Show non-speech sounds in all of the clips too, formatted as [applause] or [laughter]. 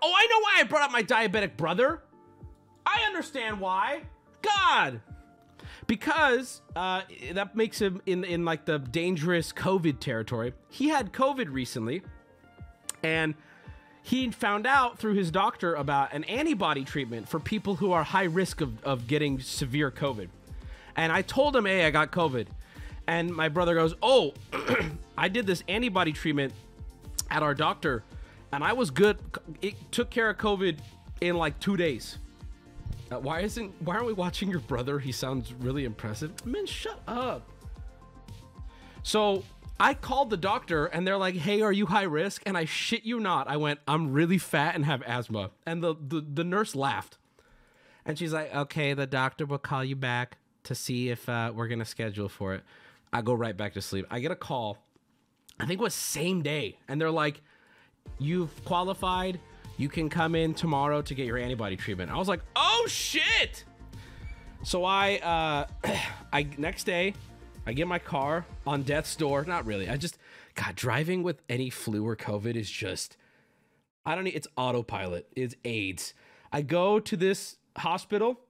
Oh, I know why I brought up my diabetic brother. I understand why. God. Because uh, that makes him in in like the dangerous COVID territory. He had COVID recently, and he found out through his doctor about an antibody treatment for people who are high risk of, of getting severe COVID. And I told him, hey, I got COVID. And my brother goes, oh, [clears throat] I did this antibody treatment at our doctor, and I was good. It took care of COVID in like two days. Uh, why isn't why aren't we watching your brother? He sounds really impressive. Man, shut up. So I called the doctor and they're like, "Hey, are you high risk?" And I shit you not, I went, "I'm really fat and have asthma." And the the, the nurse laughed, and she's like, "Okay, the doctor will call you back to see if uh, we're gonna schedule for it." I go right back to sleep. I get a call, I think it was same day, and they're like, "You've qualified." you can come in tomorrow to get your antibody treatment. I was like, oh shit. So I, uh, [clears throat] I next day, I get my car on death's door. Not really. I just, God, driving with any flu or COVID is just, I don't need, it's autopilot. It's AIDS. I go to this hospital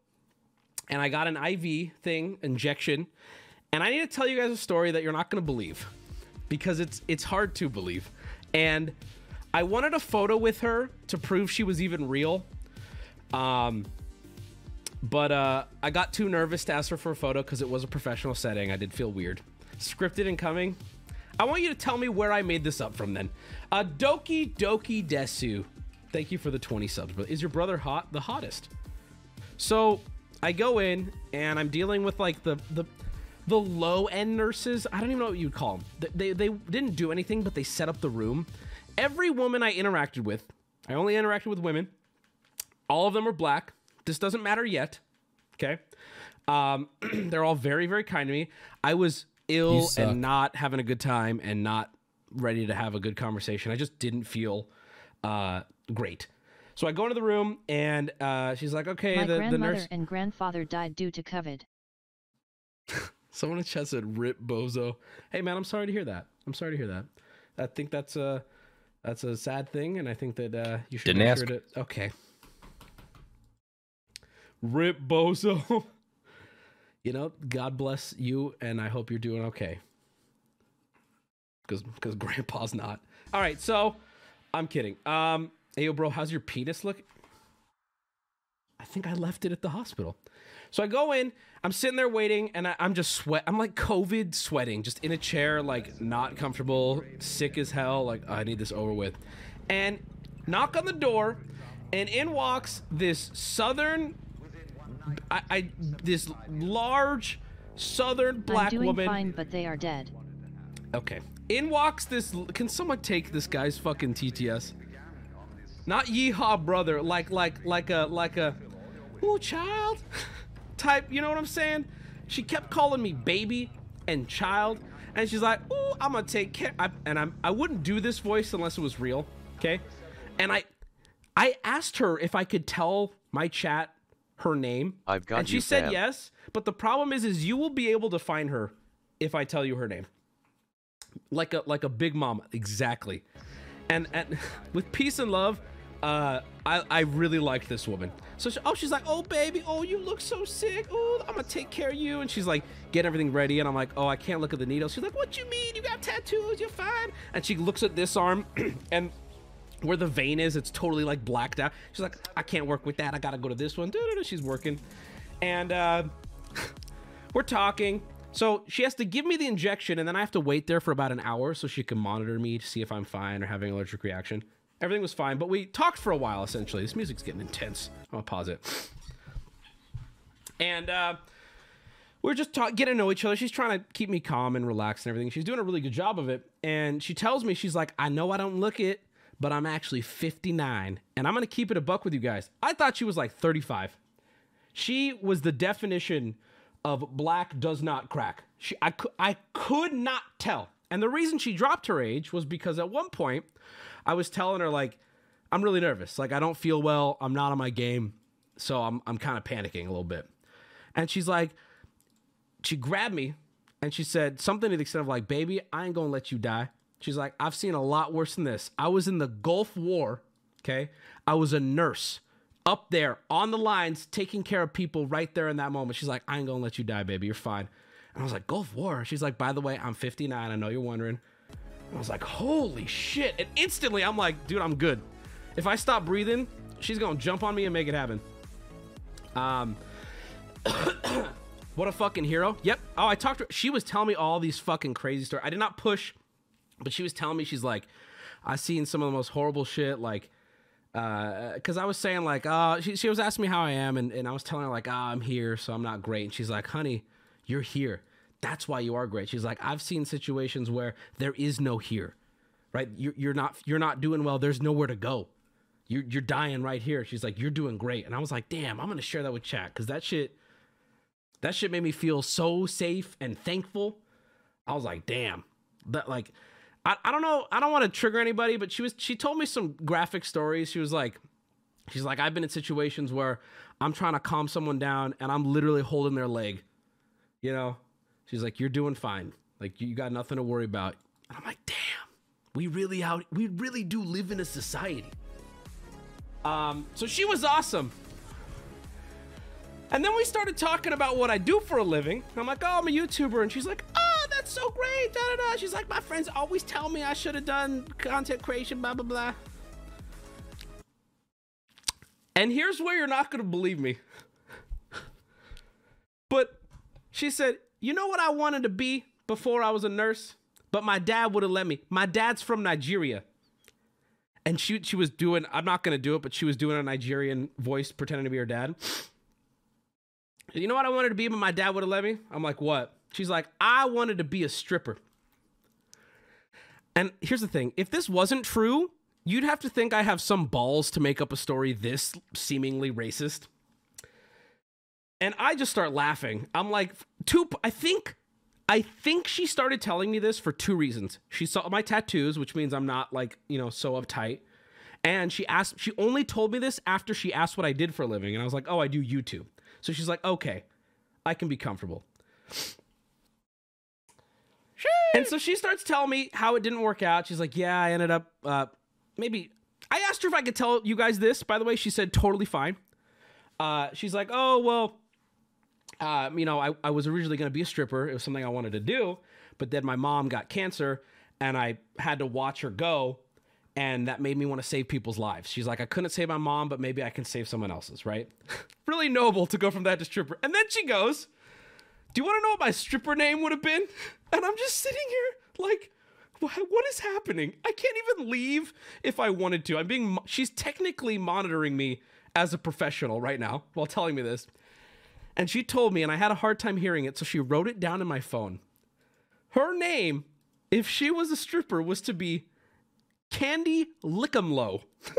and I got an IV thing, injection. And I need to tell you guys a story that you're not to believe because it's, it's hard to believe. And I wanted a photo with her to prove she was even real. Um, but uh, I got too nervous to ask her for a photo because it was a professional setting. I did feel weird. Scripted and coming. I want you to tell me where I made this up from then. Uh, Doki Doki Desu. Thank you for the 20 subs. But is your brother hot? The hottest. So I go in and I'm dealing with like the the the low end nurses. I don't even know what you'd call them. They, they, they didn't do anything, but they set up the room every woman I interacted with, I only interacted with women. All of them were black. This doesn't matter yet. Okay. Um, [clears throat] they're all very, very kind to me. I was ill and not having a good time and not ready to have a good conversation. I just didn't feel uh, great. So I go into the room and uh, she's like, "Okay, My the, grandmother the nurse and grandfather died due to COVID. [laughs] Someone in chat said, "Rip bozo." Hey man, I'm sorry to hear that. I'm sorry to hear that. I think that's uh that's a sad thing, and I think that uh, you should Didn't ask. sure to. Okay. Rip bozo. [laughs] you know, God bless you, and I hope you're doing okay. Because because Grandpa's not. All right, so I'm kidding. Um, hey, yo, bro, how's your penis look? I think I left it at the hospital. So I go in, I'm sitting there waiting, and I, I'm just sweat. I'm like COVID sweating, just in a chair, like not comfortable, sick as hell. Like I need this over with. And knock on the door, and in walks this southern, I, I this large southern black I'm doing woman. fine, but they are dead. Okay. In walks this. Can someone take this guy's fucking TTS? Not yeehaw, brother. Like, like, like a, like a, ooh, child, [laughs] type. You know what I'm saying? She kept calling me baby and child, and she's like, ooh, I'm gonna take care. I, and I'm, I wouldn't do this voice unless it was real. Okay. And I, I asked her if I could tell my chat her name. I've got and she you, said fam. yes. But the problem is, is you will be able to find her if I tell you her name like a like a big mama exactly and and [laughs] with peace and love uh i i really liked this woman. So she, oh she's like oh baby oh you look so sick. Oh i'm gonna take care of you. And she's like get everything ready. And i'm like oh i can't look at the needle. She's like what you mean? You got tattoos? You're fine. And she looks at this arm [clears throat] and where the vein is it's totally like blacked out. She's like i can't work with that. I gotta go to this one. Da-da-da. she's working. And uh [laughs] we're talking. So she has to give me the injection, and then I have to wait there for about an hour so she can monitor me to see if I'm fine or having an allergic reaction. Everything was fine, but we talked for a while essentially. This music's getting intense. I'm gonna pause it. And uh, we're just getting to know each other. She's trying to keep me calm and relaxed and everything. She's doing a really good job of it. And she tells me, she's like, I know I don't look it, but I'm actually 59. And I'm gonna keep it a buck with you guys. I thought she was like 35. She was the definition of black does not crack. She, I, I could not tell. And the reason she dropped her age was because at one point I was telling her, like, I'm really nervous. Like, I don't feel well. I'm not on my game. So I'm, I'm kind of panicking a little bit. And she's like, she grabbed me and she said something to the extent of, like, baby, I ain't gonna let you die. She's like, I've seen a lot worse than this. I was in the Gulf War Okay. I was a nurse up there on the lines taking care of people right there in that moment. She's like, I ain't gonna let you die, baby. You're fine. And I was like, Gulf War. She's like, by the way, I'm 59. I know you're wondering. I was like, holy shit. And instantly I'm like, dude, I'm good. If I stop breathing, she's gonna jump on me and make it happen. Um [coughs] what a fucking hero. Yep. Oh, I talked to her. She was telling me all these fucking crazy stories. I did not push, but she was telling me she's like, I seen some of the most horrible shit, like because I was saying like, uh, she, she was asking me how I am, and, and I was telling her like, ah, I'm here, so I'm not great. And she's like, honey, you're here. That's why you are great. She's like, I've seen situations where there is no here, right? You're, you're not you're not doing well. There's nowhere to go. You're you're dying right here. She's like, you're doing great. And I was like, damn, I'm gonna share that with chat because that shit, that shit made me feel so safe and thankful. I was like, damn, that like I, I don't know. I don't want to trigger anybody, but she was she told me some graphic stories. She was like, she's like, I've been in situations where I'm trying to calm someone down and I'm literally holding their leg. You know, she's like, you're doing fine. Like you got nothing to worry about. And I'm like, damn, we really out. We really do live in a society. Um, so she was awesome. And then we started talking about what I do for a living. I'm like, oh, I'm a YouTuber. And she's like, oh, that's so great. Da, da, da. She's like, my friends always tell me I should have done content creation, blah, blah, blah. And here's where you're not going to believe me. [laughs] but she said, you know what I wanted to be before I was a nurse? But my dad would have let me. My dad's from Nigeria. And she, she was doing, I'm not to do it, but she was doing a Nigerian voice pretending to be her dad. You know what I wanted to be, but my dad would have let me? I'm like, what? She's like, I wanted to be a stripper. And here's the thing if this wasn't true, you'd have to think I have some balls to make up a story this seemingly racist. And I just start laughing. I'm like, two, I think. I think she started telling me this for two reasons. She saw my tattoos, which means I'm not like, you know, so uptight. And she asked, she only told me this after she asked what I did for a living. And I was like, oh, I do YouTube. So she's like, okay, I can be comfortable. And so she starts telling me how it didn't work out. She's like, yeah, I ended up, uh, maybe. I asked her if I could tell you guys this. By the way, she said totally fine. Uh, she's like, oh, well, uh, you know, I, I was originally going to be a stripper. It was something I wanted to do. But then my mom got cancer and I had to watch her go. And that made me want to save people's lives. She's like, I couldn't save my mom, but maybe I can save someone else's, right? [laughs] really noble to go from that to stripper. And then she goes, Do you want to know what my stripper name would have been? And I'm just sitting here like, what is happening? I can't even leave if I wanted to. I'm being, she's technically monitoring me as a professional right now while telling me this. And she told me, and I had a hard time hearing it, so she wrote it down in my phone. Her name, if she was a stripper, was to be Kandi Lickumlow. [laughs]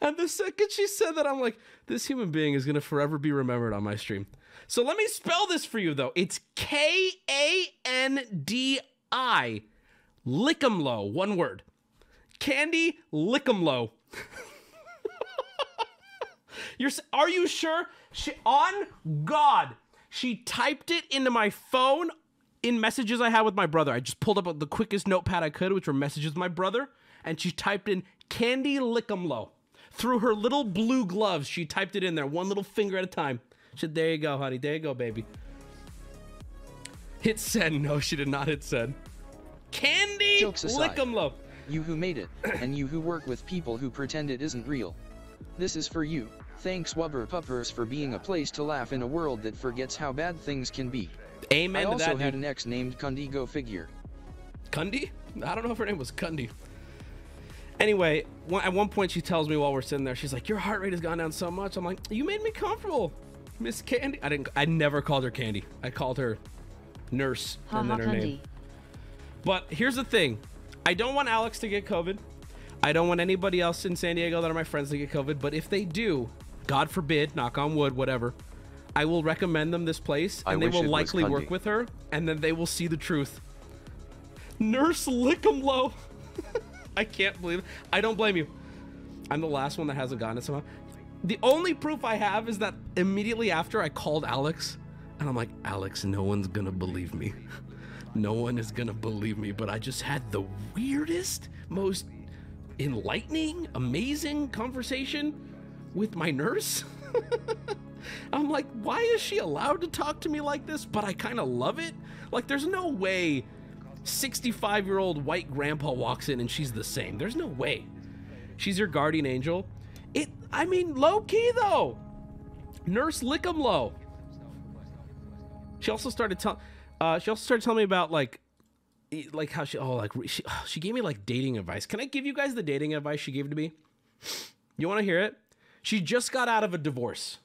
and the second she said that, I'm like, this human being is going to forever be remembered on my stream. So let me spell this for you, though. It's K A N D I. Lickumlow, one word. Kandi Lickumlow. [laughs] You're, are you sure? She, on God, she typed it into my phone in messages I had with my brother. I just pulled up the quickest notepad I could, which were messages with my brother, and she typed in Kandi Lickumlow. Through her little blue gloves, she typed it in there, one little finger at a time. She said, There you go, honey. There you go, baby. Hit send. No, she did not hit send. Candy Jokes aside, Lickumlow. You who made it, and you who work with people who pretend it isn't real. This is for you. Thanks Wubber Puppers for being a place to laugh in a world that forgets how bad things can be. Amen I also that, had an ex named Kundi Go figure. Kundi? I don't know if her name was Kundi. Anyway, one, at one point she tells me while we're sitting there, she's like, "Your heart rate has gone down so much." I'm like, "You made me comfortable, Miss Kandi." I didn't. I never called her Kandi. I called her Nurse Ha and ha then her name. But here's the thing: I don't want Alex to get COVID. I don't want anybody else in San Diego that are my friends to get COVID. But if they do, God forbid, knock on wood, whatever, I will recommend them this place, I and they will likely work with her, and then they will see the truth. Nurse Lickumlow. [laughs] I can't believe it. I don't blame you. I'm the last one that hasn't gotten it somehow. The only proof I have is that immediately after I called Alex, and I'm like, Alex, no one's gonna believe me. No one is gonna believe me, but I just had the weirdest, most enlightening, amazing conversation with my nurse. [laughs] I'm like, why is she allowed to talk to me like this? But I kind of love it. Like, there's no way 65 year old white grandpa walks in and she's the same. There's no way. She's your guardian angel. It, I mean, low key though. Nurse Lickum Low. She also started telling, uh, she also started telling me about like, like how she, oh, like she, she gave me like dating advice. Can I give you guys the dating advice she gave to me? You want to hear it? She just got out of a divorce.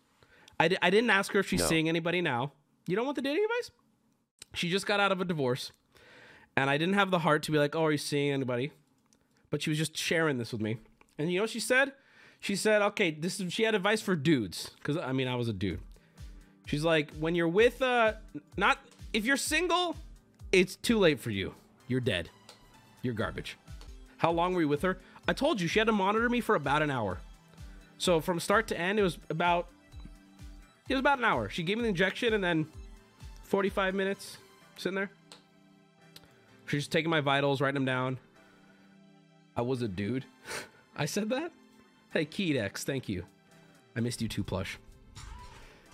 I, I didn't ask her if she's seeing anybody now. You don't want the dating advice? She just got out of a divorce. And I didn't have the heart to be like, oh, are you seeing anybody? But she was just sharing this with me. And you know what she said? She said, okay, this is, she had advice for dudes. Because, I mean, I was a dude. She's like, when you're with, uh, not, if you're single, it's too late for you. You're dead. You're garbage. How long were you with her? I told you she had to monitor me for about an hour. So from start to end, it was about it was about an hour. She gave me the injection and then 45 minutes sitting there. She's taking my vitals, writing them down. I was a dude. [laughs] I said that? Hey, Keedex, thank you. I missed you too, plush.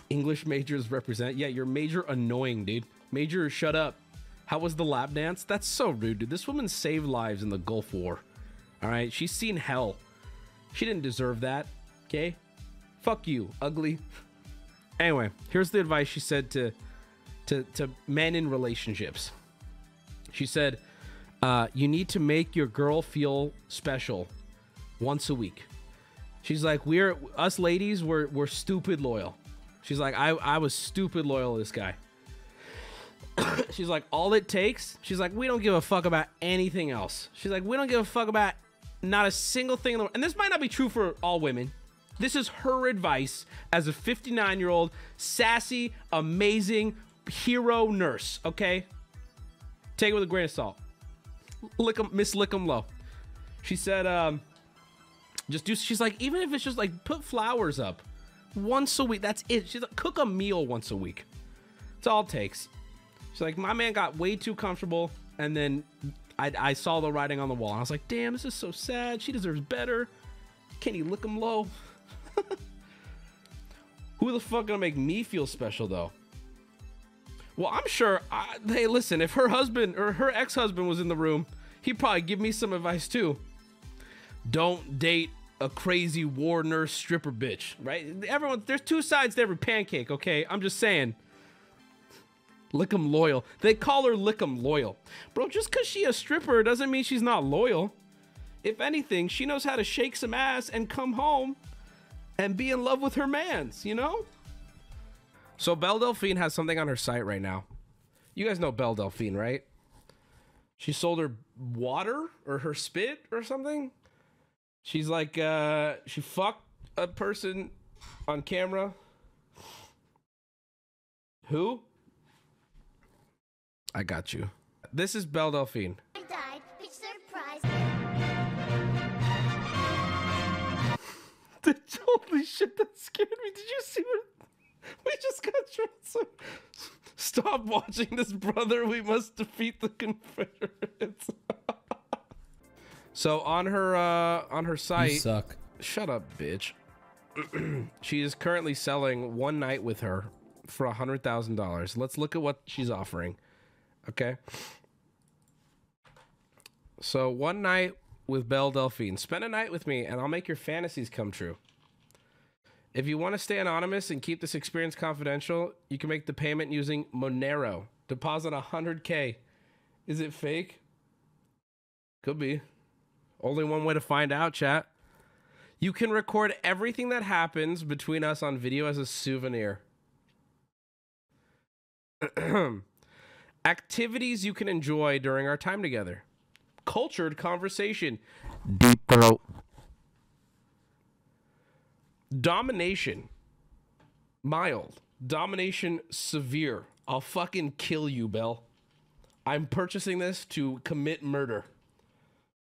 English majors represent. Yeah, you're major annoying, dude. Major, shut up. How was the lap dance? That's so rude, dude. This woman saved lives in the Gulf War. All right, she's seen hell. She didn't deserve that. Okay? Fuck you, ugly. Anyway, here's the advice she said to to to men in relationships. She said, uh, "You need to make your girl feel special once a week." She's like, "We're us ladies. We're we're stupid loyal." She's like, "I I was stupid loyal to this guy." [coughs] she's like, "All it takes." She's like, "We don't give a fuck about anything else." She's like, "We don't give a fuck about not a single thing in the world." And this might not be true for all women. This is her advice as a 59 year old, sassy, amazing hero nurse, okay? Take it with a grain of salt. Lickum, Miss Lickum Low. She said, um, just do, she's like, even if it's just like put flowers up once a week, that's it. She's like, cook a meal once a week. It's all it takes. She's like, my man got way too comfortable, and then I, I saw the writing on the wall. And I was like, damn, this is so sad. She deserves better. Can you lick him low? [laughs] Who the fuck gonna make me feel special though? Well, I'm sure. I, hey, listen, if her husband or her ex-husband was in the room, he'd probably give me some advice too. Don't date a crazy war nurse stripper bitch, right? Everyone, there's two sides to every pancake. Okay, I'm just saying. Lickum loyal. They call her Lickum loyal, bro. Just cause she a stripper doesn't mean she's not loyal. If anything, she knows how to shake some ass and come home and be in love with her mans, you know? So Belle Delphine has something on her site right now. You guys know Belle Delphine, right? She sold her water or her spit or something. She's like, uh, she fucked a person on camera. Who? I got you. This is Belle Delphine. [laughs] Holy shit, that scared me. Did you see what? [laughs] We just got transferred. [laughs] Stop watching this, brother. We must defeat the Confederates. so on her uh on her You site, suck. shut up, bitch. [clears throat] she is currently selling one night with her for a hundred thousand dollars. Let's look at what she's offering. Okay. So one night with Belle Delphine. Spend a night with me, and I'll make your fantasies come true. If you want to stay anonymous and keep this experience confidential, you can make the payment using Monero. Deposit 100k. Is it fake? Could be. Only one way to find out, chat. You can record everything that happens between us on video as a souvenir. [clears throat] Activities you can enjoy during our time together. Cultured conversation. Deep throat. Domination. Mild. Domination severe. I'll fucking kill you, Belle. I'm purchasing this to commit murder.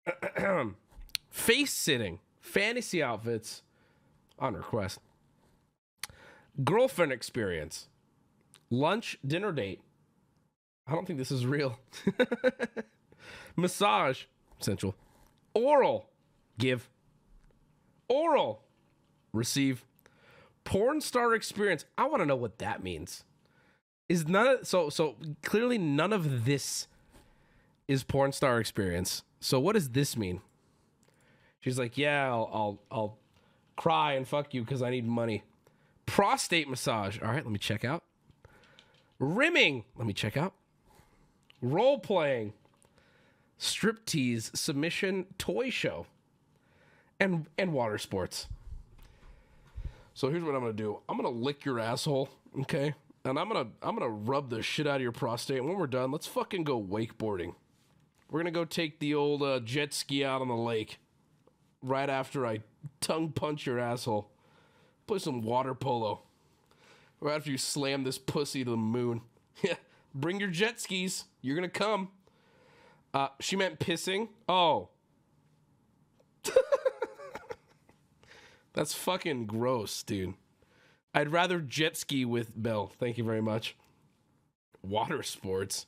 [clears throat] Face sitting. Fantasy outfits on request. Girlfriend experience. Lunch, dinner date. I don't think this is real. [laughs] Massage, sensual. Oral, give. Oral, receive. Porn star experience. I want to know what that means. Is none of so so clearly none of this is porn star experience. So what does this mean? She's like, yeah, I'll I'll, I'll cry and fuck you because I need money. Prostate massage. All right, let me check out. Rimming. Let me check out. Role playing. Striptease, submission, toy show, and and water sports. So here's what I'm gonna do. I'm gonna lick your asshole, okay? And I'm gonna I'm gonna rub the shit out of your prostate. And when we're done, let's fucking go wakeboarding. We're gonna go take the old uh, jet ski out on the lake. Right after I tongue punch your asshole, play some water polo. Right after you slam this pussy to the moon. [laughs] Yeah, bring your jet skis. You're gonna come. Uh, she meant pissing. Oh. [laughs] That's fucking gross, dude. I'd rather jet ski with Belle. Thank you very much. Water sports.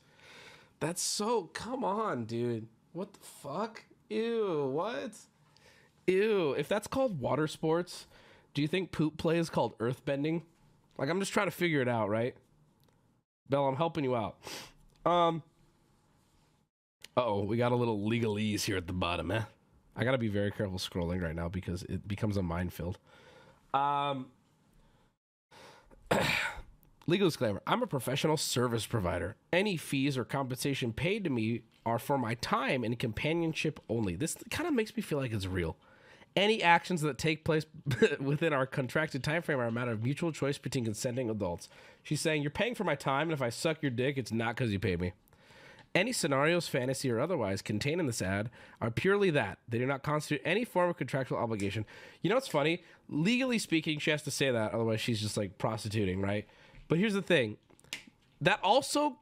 That's so. Come on, dude. What the fuck? Ew. What? Ew. If that's called water sports, do you think poop play is called earthbending? Like, I'm just trying to figure it out, right? Belle, I'm helping you out. Um. Oh, we got a little legalese here at the bottom, eh? I gotta be very careful scrolling right now because it becomes a minefield. Um. [clears throat] Legal disclaimer I'm a professional service provider. Any fees or compensation paid to me are for my time and companionship only. This kind of makes me feel like it's real. Any actions that take place [laughs] within our contracted time frame are a matter of mutual choice between consenting adults. She's saying, You're paying for my time, and if I suck your dick, it's not because you paid me. Any scenarios, fantasy or otherwise, contained in this ad are purely that. They do not constitute any form of contractual obligation. You know what's funny? Legally speaking, she has to say that, otherwise, she's just like prostituting, right? But here's the thing that also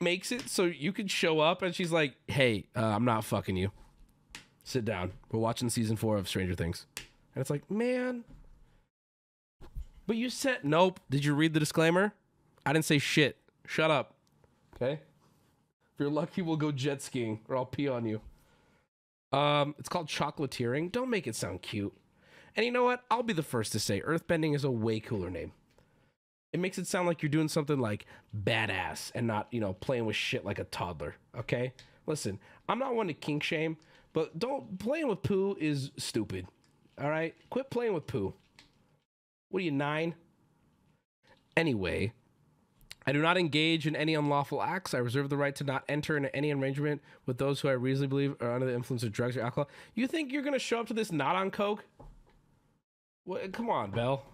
makes it so you could show up and she's like, hey, uh, I'm not fucking you. Sit down. We're watching season four of Stranger Things. And it's like, man. But you said, nope. Did you read the disclaimer? I didn't say shit. Shut up. Okay? If you're lucky, we'll go jet skiing or I'll pee on you. Um, it's called chocolatiering. Don't make it sound cute. And you know what? I'll be the first to say earthbending is a way cooler name. It makes it sound like you're doing something like badass and not, you know, playing with shit like a toddler. Okay? Listen, I'm not one to kink shame, but don't playing with poo is stupid. All right? Quit playing with poo. What are you, nine? Anyway, I do not engage in any unlawful acts. I reserve the right to not enter into any arrangement with those who I reasonably believe are under the influence of drugs or alcohol. You think you're gonna show up to this not on coke? Come on, Belle.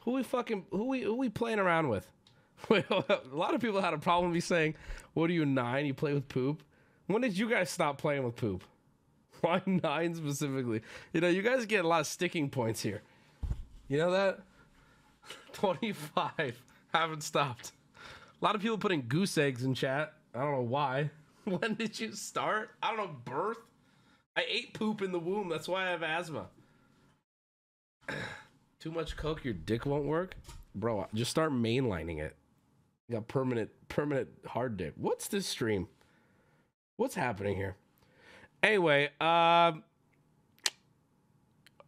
Who we fucking who we who we playing around with? [laughs] A lot of people had a problem with me saying, "What are you nine? You play with poop." When did you guys stop playing with poop? [laughs] Why nine specifically? You know, you guys get a lot of sticking points here. You know that? [laughs] Twenty-five. Haven't stopped. A lot of people putting goose eggs in chat. I don't know why. [laughs] When did you start? I don't know. Birth. I ate poop in the womb. That's why I have asthma. [sighs] Too much coke, your dick won't work, bro. Just start mainlining it. You got permanent, permanent hard dick. What's this stream? What's happening here? Anyway, um,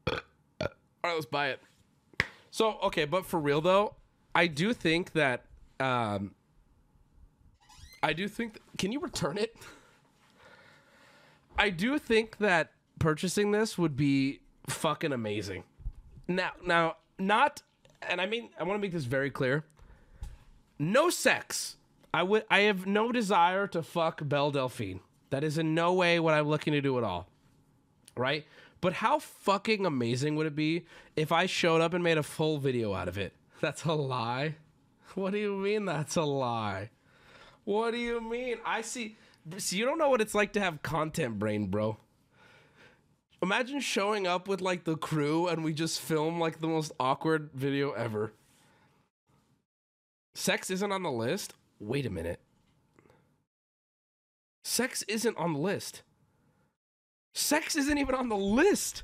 [coughs] all right, let's buy it. So okay, but for real though, I do think that um, I do think. can you return it? I do think that purchasing this would be fucking amazing. Now, now, not, and I mean, I want to make this very clear. No sex. I would. I have no desire to fuck Belle Delphine. That is in no way what I'm looking to do at all. Right? But how fucking amazing would it be if I showed up and made a full video out of it? That's a lie. [laughs] What do you mean that's a lie? What do you mean? I see. See, you don't know what it's like to have content brain, bro. Imagine showing up with like the crew and we just film like the most awkward video ever. Sex isn't on the list? Wait a minute. Sex isn't on the list. Sex isn't even on the list.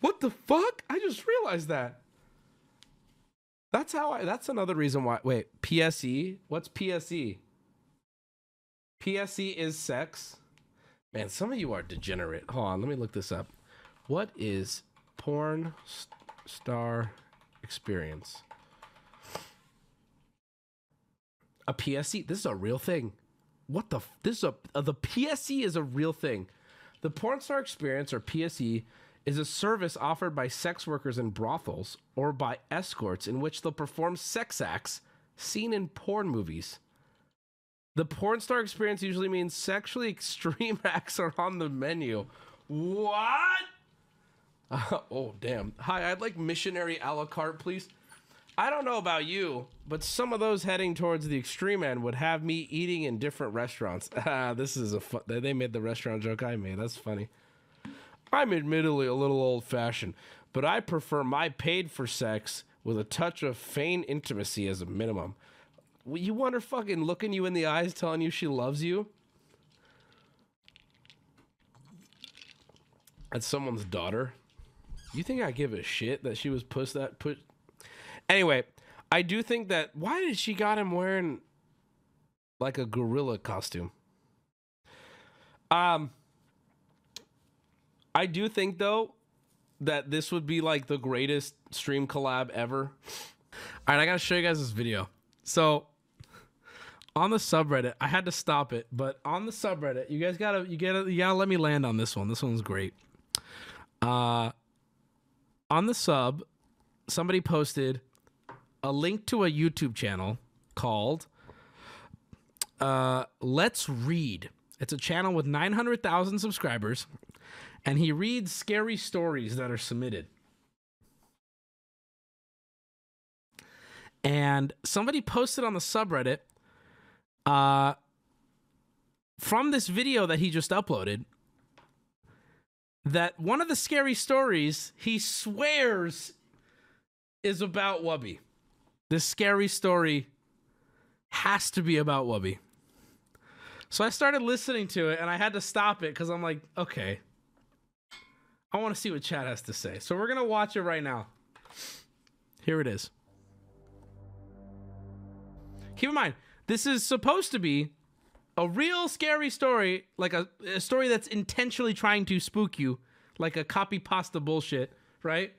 What the fuck? I just realized that. That's how I that's another reason why wait, PSE? What's PSE? PSE is sex. Man, some of you are degenerate. Hold on, let me look this up. What is porn st- star experience? A PSE. This is a real thing. What the? This is a uh, the PSE is a real thing. The porn star experience or PSE is a service offered by sex workers in brothels or by escorts in which they'll perform sex acts seen in porn movies. The porn star experience usually means sexually [laughs] extreme [laughs] acts are on the menu. What? [laughs] oh, damn. Hi, I'd like missionary a la carte, please. I don't know about you, but some of those heading towards the extreme end would have me eating in different restaurants. Ah, this is a fu- they made the restaurant joke I made. That's funny. I'm admittedly a little old fashioned, but I prefer my paid for sex with a touch of feigned intimacy as a minimum. You want her fucking looking you in the eyes, telling you she loves you? That's someone's daughter. You think I give a shit that she was puss that put? Anyway, I do think that why did she got him wearing like a gorilla costume? Um, I do think though that this would be like the greatest stream collab ever. All right, I gotta show you guys this video. So on the subreddit, I had to stop it, but on the subreddit, you guys gotta you gotta you gotta let me land on this one. This one's great. Uh, on the sub, somebody posted a link to a YouTube channel called uh, Let's Read. It's a channel with 900,000 subscribers, and he reads scary stories that are submitted. And somebody posted on the subreddit uh, from this video that he just uploaded that one of the scary stories he swears is about Wubby. This scary story has to be about Wubby. So I started listening to it and I had to stop it because I'm like, okay. I want to see what Chad has to say. So we're to watch it right now. Here it is. Keep in mind, this is supposed to be a real scary story, like a, a story that's intentionally trying to spook you, like a copy pasta bullshit, right?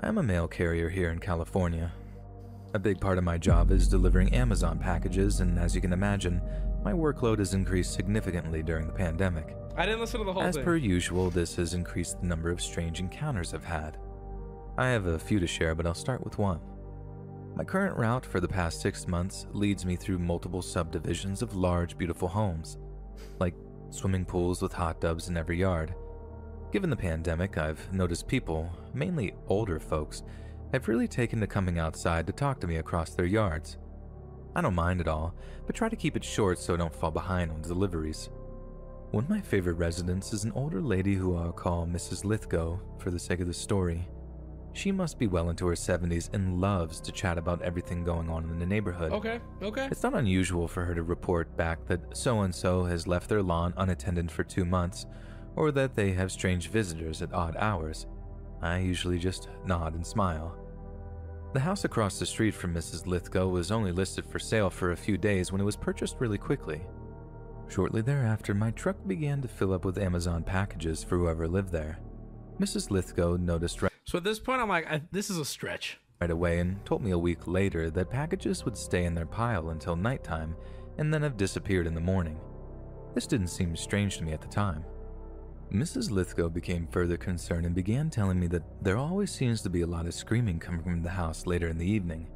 I am a mail carrier here in California. A big part of my job is delivering Amazon packages, and as you can imagine, my workload has increased significantly during the pandemic. I didn't listen to the whole As thing. per usual, this has increased the number of strange encounters I've had. I have a few to share, but I'll start with one. My current route for the past six months leads me through multiple subdivisions of large, beautiful homes, like swimming pools with hot tubs in every yard. Given the pandemic, I've noticed people, mainly older folks, have really taken to coming outside to talk to me across their yards. I don't mind at all, but try to keep it short so I don't fall behind on deliveries. One of my favorite residents is an older lady who I'll call Mrs. Lithgow for the sake of the story. She must be well into her 70s and loves to chat about everything going on in the neighborhood. okay, okay. It's not unusual for her to report back that so and so has left their lawn unattended for two months, or that they have strange visitors at odd hours. I usually just nod and smile. The house across the street from Mrs. Lithgow was only listed for sale for a few days when it was purchased really quickly. Shortly thereafter, my truck began to fill up with Amazon packages for whoever lived there. Mrs. Lithgow noticed right So at this point, I'm like, I, this is a stretch. right away and told me a week later that packages would stay in their pile until nighttime and then have disappeared in the morning. This didn't seem strange to me at the time. Mrs. Lithgow became further concerned and began telling me that there always seems to be a lot of screaming coming from the house later in the evening.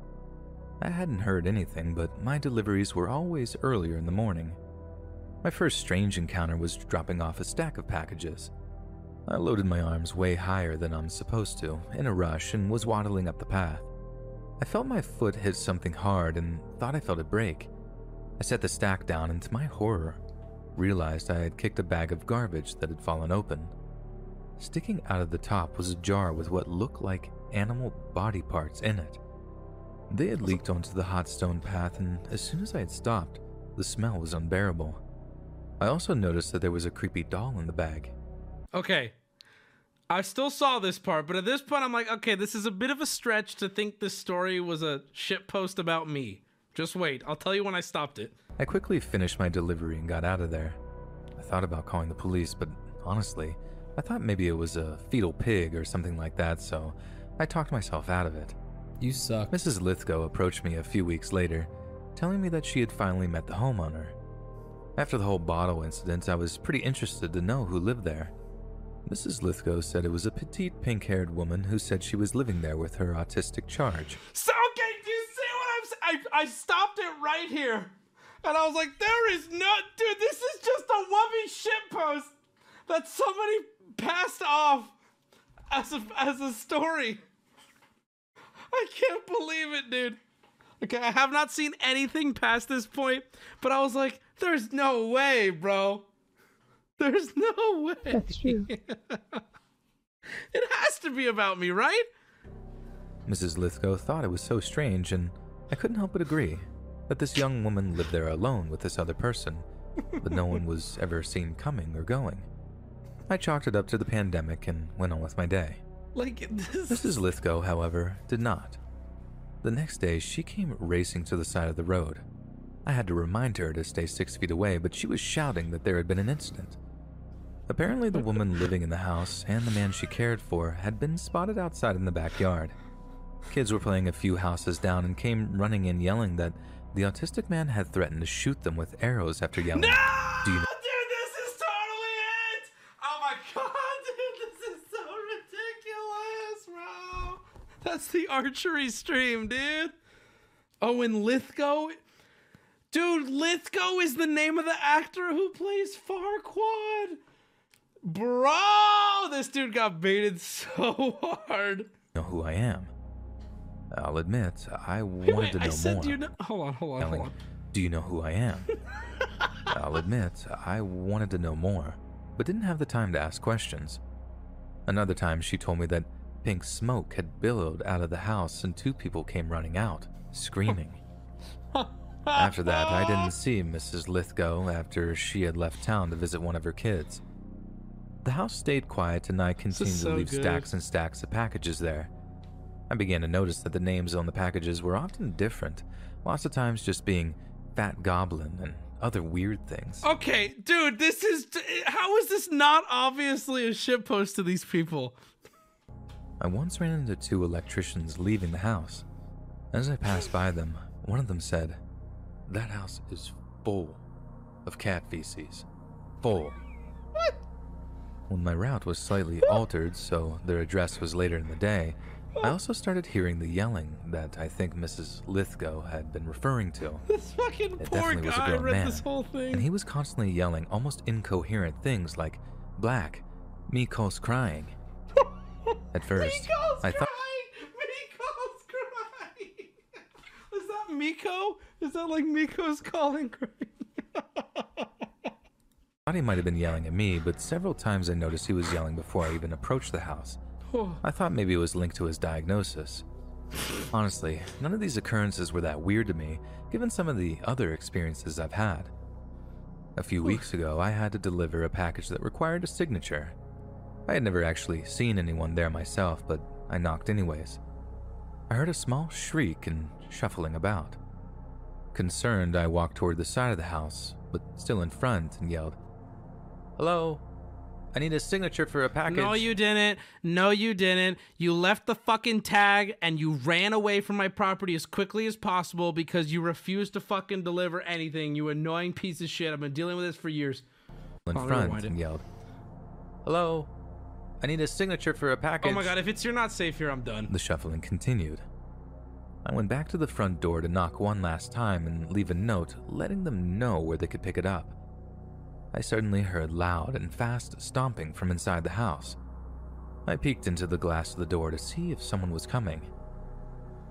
I hadn't heard anything, but my deliveries were always earlier in the morning. My first strange encounter was dropping off a stack of packages. I loaded my arms way higher than I'm supposed to, in a rush, and was waddling up the path. I felt my foot hit something hard and thought I felt it break. I set the stack down and, to my horror, realized I had kicked a bag of garbage that had fallen open. Sticking out of the top was a jar with what looked like animal body parts in it. They had leaked onto the hot stone path, and as soon as I had stopped, the smell was unbearable. I also noticed that there was a creepy doll in the bag. Okay. I still saw this part, but at this point, I'm like, okay, this is a bit of a stretch to think this story was a shit post about me. Just wait. I'll tell you when I stopped it. I quickly finished my delivery and got out of there. I thought about calling the police, but honestly, I thought maybe it was a fetal pig or something like that, so I talked myself out of it. You suck. Mrs. Lithgow approached me a few weeks later, telling me that she had finally met the homeowner. After the whole bottle incident, I was pretty interested to know who lived there. Mrs. Lithgow said it was a petite pink haired woman who said she was living there with her autistic charge. So, okay, do you see what I'm saying? I, stopped it right here. And I was like, there is no. Dude, this is just a wubby shitpost that somebody passed off as a, as a story. I can't believe it, dude. Okay, I have not seen anything past this point, but I was like, there's no way, bro. There's no way. That's true. [laughs] It has to be about me, right? Mrs. Lithgow thought it was so strange, and I couldn't help but agree that this young woman lived there alone with this other person, but no one was ever seen coming or going. I chalked it up to the pandemic and went on with my day. Like, this Mrs. Lithgow, however, did not. The next day, she came racing to the side of the road. I had to remind her to stay six feet away, but she was shouting that there had been an incident. Apparently, the woman living in the house and the man she cared for had been spotted outside in the backyard. Kids were playing a few houses down and came running in yelling that the autistic man had threatened to shoot them with arrows after yelling, No! Do you know? Dude, this is totally it! Oh my god, [laughs] dude, this is so ridiculous, bro. That's the archery stream, dude. Oh, and Lithgow? Dude, Lithgow is the name of the actor who plays Farquaad. Bro, this dude got baited so hard. know who I am? I'll admit, I wanted wait, to know I said, more. do you know? Hold on, hold on, yelling, hold on. Do you know who I am? [laughs] I'll admit, I wanted to know more, but didn't have the time to ask questions. Another time, she told me that pink smoke had billowed out of the house and two people came running out, screaming. [laughs] After that, I didn't see Mrs. Lithgow after she had left town to visit one of her kids. The house stayed quiet and I continued so to leave good. stacks and stacks of packages there. I began to notice that the names on the packages were often different, lots of times just being Fat Goblin and other weird things. Okay, dude, this is. How is this not obviously a shitpost to these people? I once ran into two electricians leaving the house. As I passed by them, one of them said, That house is full of cat feces. Full. What? When my route was slightly altered, so their address was later in the day, I also started hearing the yelling that I think Mrs. Lithgow had been referring to. This fucking It poor definitely was a guy read man, this whole thing. And he was constantly yelling almost incoherent things like, Black, Miko's crying. [laughs] At first, Miko's I thought. crying! Miko's crying! [laughs] Is that Miko? Is that like Miko's calling thought [laughs] he might have been yelling at me, but several times I noticed he was yelling before I even approached the house. I thought maybe it was linked to his diagnosis. Honestly, none of these occurrences were that weird to me, given some of the other experiences I've had. A few weeks ago, I had to deliver a package that required a signature. I had never actually seen anyone there myself, but I knocked anyways. I heard a small shriek and shuffling about. Concerned, I walked toward the side of the house, but still in front, and yelled, Hello? I need a signature for a package. no, you didn't. No, you didn't. You left the fucking tag and you ran away from my property as quickly as possible because you refused to fucking deliver anything. You annoying piece of shit. I've been dealing with this for years. in I'll front and yelled, Hello? I need a signature for a package. Oh my god, if it's you're not safe here, I'm done. The shuffling continued. I went back to the front door to knock one last time and leave a note letting them know where they could pick it up. I suddenly heard loud and fast stomping from inside the house. I peeked into the glass of the door to see if someone was coming.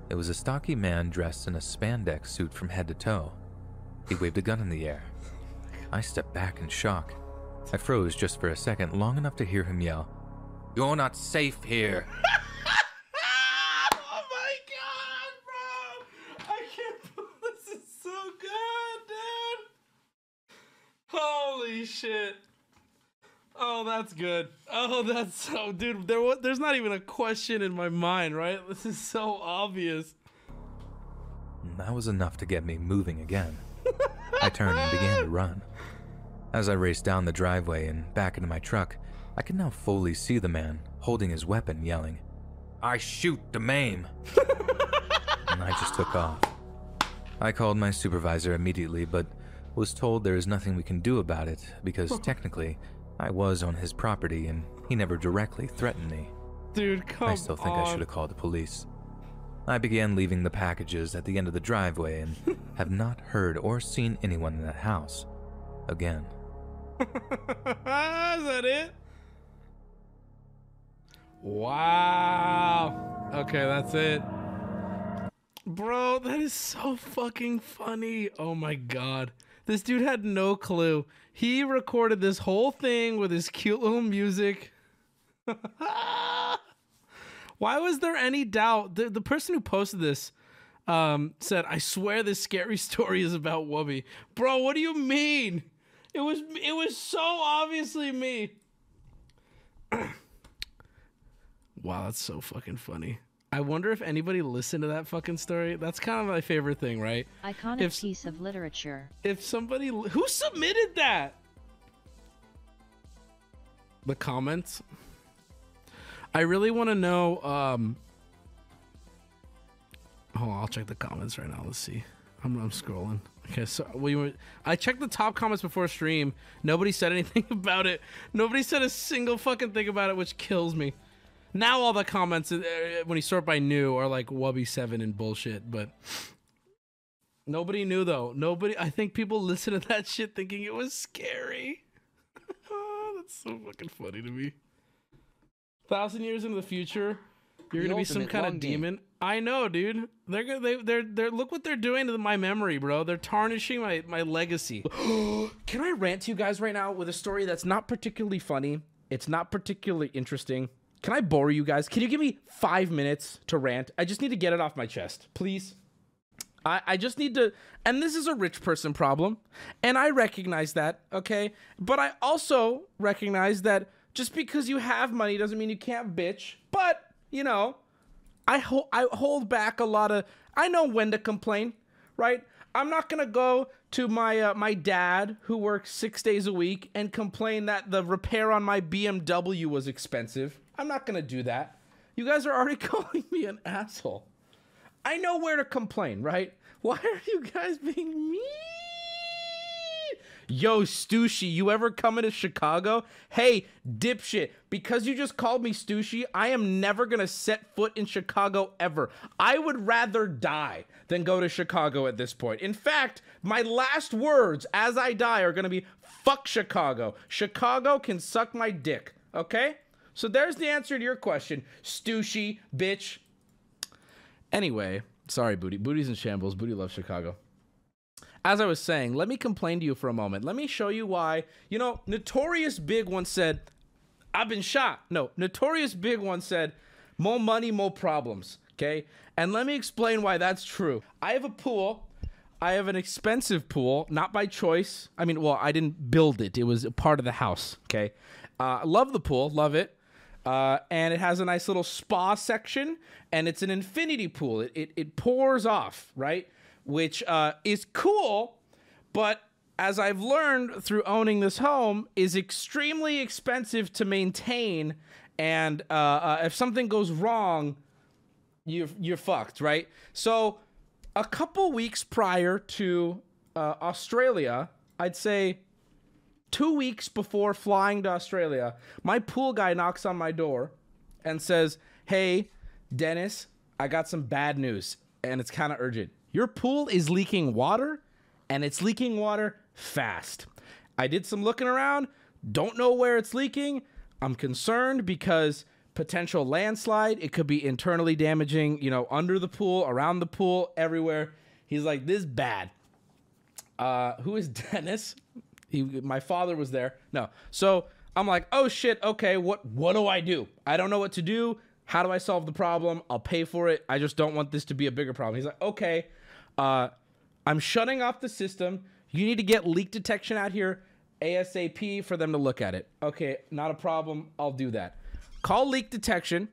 It was a stocky man dressed in a spandex suit from head to toe. He waved a gun in the air. I stepped back in shock. I froze just for a second, long enough to hear him yell, You're not safe here. [laughs] oh my god, bro! I can't believe this is so good, dude. Holy shit! Oh, that's good. Oh, that's so, dude. There, wa- there's not even a question in my mind, right? This is so obvious. that was enough to get me moving again. I turned and began to run. As I raced down the driveway and back into my truck, I could now fully see the man holding his weapon, yelling, I shoot to maim. [laughs] and I just took off. I called my supervisor immediately, but was told there is nothing we can do about it because [laughs] technically I was on his property and he never directly threatened me. Dude, come on. I still think I should have called the police. I began leaving the packages at the end of the driveway and [laughs] have not heard or seen anyone in that house again. [laughs] Is that it? Wow. Okay, that's it. Bro, that is so fucking funny. Oh my god. This dude had no clue. He recorded this whole thing with his cute little music. [laughs] Why was there any doubt? The, the person who posted this um, said, I swear this scary [laughs] story is about Wubby. Bro, what do you mean? It was it was so obviously me. [clears throat] wow, that's so fucking funny. I wonder if anybody listened to that fucking story. That's kind of my favorite thing, right? Iconic If- piece of literature. If somebody who submitted that, the comments. I really want to know. Um, on, I'll check the comments right now. Let's see. I'm, I'm scrolling. Okay, so we were, I checked the top comments before stream. Nobody said anything [laughs] about it. Nobody said a single fucking thing about it, which kills me. Now all the comments uh, when you sort by new are like Wubby Seven and bullshit, but nobody knew though. Nobody. I think people [laughs] listen to that shit thinking it was scary. [laughs] That's so fucking funny to me. Thousand years into the future, you're The gonna be some kind of game. demon. I know, dude. They're gonna they they're they're look what they're doing to my memory, bro. They're tarnishing my my legacy. [gasps] Can I rant to you guys right now with a story that's not particularly funny? It's not particularly interesting. Can I bore you guys? Can you give me five minutes to rant? I just need to get it off my chest, please. I, I just need to, and this is a rich person problem, and I recognize that, okay? But I also recognize that just because you have money doesn't mean you can't bitch. But, you know, I, ho- I hold back a lot of, I know when to complain, right? I'm not gonna go to my uh, my dad who works six days a week and complain that the repair on my BMW was expensive. I'm not gonna do that. You guys are already [laughs] calling me an asshole. I know where to complain, right? Why are you guys being mean? Yo, Stushy, you ever coming to Chicago? Hey, dipshit, because you just called me Stushy, I am never gonna set foot in Chicago ever. I would rather die than go to Chicago at this point. In fact, my last words as I die are gonna be fuck Chicago. Chicago can suck my dick, okay? So there's the answer to your question, Stushy, bitch. Anyway, sorry, Booty. Booty's in shambles. Booty loves Chicago. As I was saying, let me complain to you for a moment. Let me show you why. You know, Notorious Big once said, I've been shot. No, Notorious Big once said, more money, more problems. Okay? And let me explain why that's true. I have a pool. I have an expensive pool, not by choice. I mean, well, I didn't build it, it was a part of the house. Okay? Uh, love the pool, love it. Uh, and it has a nice little spa section, and it's an infinity pool. It, it, it pours off, right? Which uh, is cool, but as I've learned through owning this home, is extremely expensive to maintain. And uh, uh, if something goes wrong, you're you're fucked, right? So, a couple weeks prior to uh, Australia, I'd say two weeks before flying to Australia, my pool guy knocks on my door and says, Hey, Dennis, I got some bad news, and it's kind of urgent. Your pool is leaking water, and it's leaking water fast. I did some looking around, don't know where it's leaking. I'm concerned because potential landslide, it could be internally damaging, you know, under the pool, around the pool, everywhere. He's like, This is bad uh, who is [laughs] Dennis? He, my father was there. No, so I'm like, oh shit, okay, what what do I do? I don't know what to do. How do I solve the problem? I'll pay for it. I just don't want this to be a bigger problem. He's like, okay, uh, I'm shutting off the system. You need to get leak detection out here ASAP for them to look at it. Okay, not a problem. I'll do that. Call leak detection,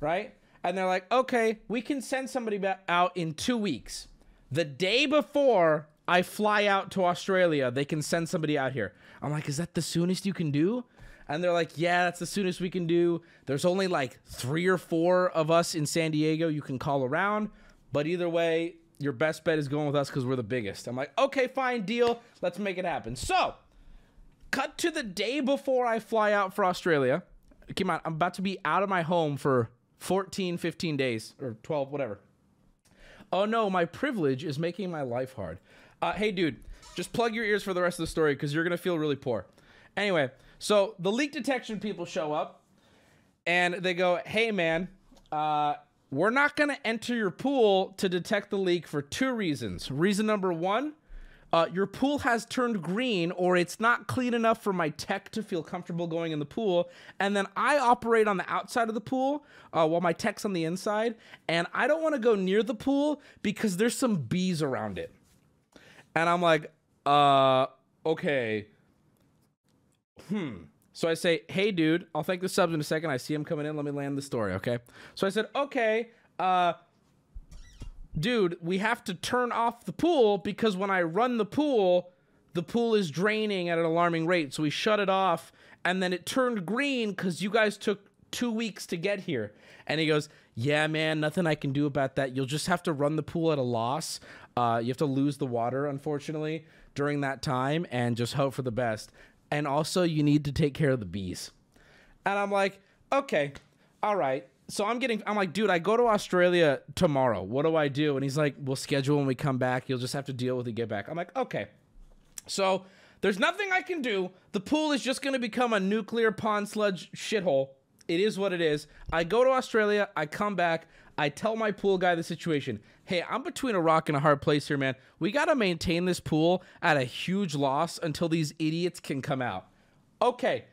right? And they're like, okay, we can send somebody out in two weeks. the day before I fly out to Australia, they can send somebody out here. I'm like, is that the soonest you can do? And they're like, yeah, that's the soonest we can do. There's only like three or four of us in San Diego you can call around. But either way, your best bet is going with us because we're the biggest. I'm like, okay, fine, deal. Let's make it happen. So, cut to the day before I fly out for Australia. Come on, I'm about to be out of my home for 14, 15 days or 12, whatever. Oh no, my privilege is making my life hard. Uh, hey, dude, just plug your ears for the rest of the story because you're going to feel really poor. Anyway, so the leak detection people show up and they go, hey, man, uh, we're not going to enter your pool to detect the leak for two reasons. Reason number one, uh, your pool has turned green or it's not clean enough for my tech to feel comfortable going in the pool. And then I operate on the outside of the pool uh, while my tech's on the inside. And I don't want to go near the pool because there's some bees around it. And I'm like, uh, okay. Hmm. So I say, hey, dude, I'll thank the subs in a second. I see him coming in. Let me land the story, okay? So I said, okay, uh, dude, we have to turn off the pool because when I run the pool, the pool is draining at an alarming rate. So we shut it off and then it turned green because you guys took two weeks to get here. And he goes, yeah, man, nothing I can do about that. You'll just have to run the pool at a loss. Uh, you have to lose the water, unfortunately, during that time and just hope for the best. And also, you need to take care of the bees. And I'm like, okay, all right. So I'm getting, I'm like, dude, I go to Australia tomorrow. What do I do? And he's like, we'll schedule when we come back. You'll just have to deal with it, get back. I'm like, okay. So there's nothing I can do. The pool is just going to become a nuclear pond sludge shithole. It is what it is. I go to Australia. I come back. I tell my pool guy the situation. Hey, I'm between a rock and a hard place here, man. We got to maintain this pool at a huge loss until these idiots can come out. Okay.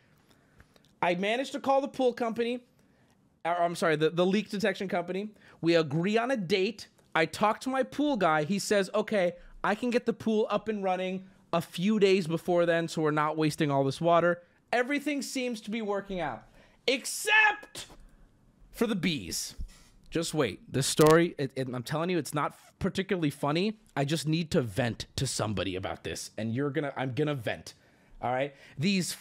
I managed to call the pool company. Or, I'm sorry, the, the leak detection company. We agree on a date. I talk to my pool guy. He says, okay, I can get the pool up and running a few days before then, so we're not wasting all this water. Everything seems to be working out, except for the bees. Just wait. This story, it, it, I'm telling you, it's not particularly funny. I just need to vent to somebody about this, and you're gonna, I'm gonna vent. All right, these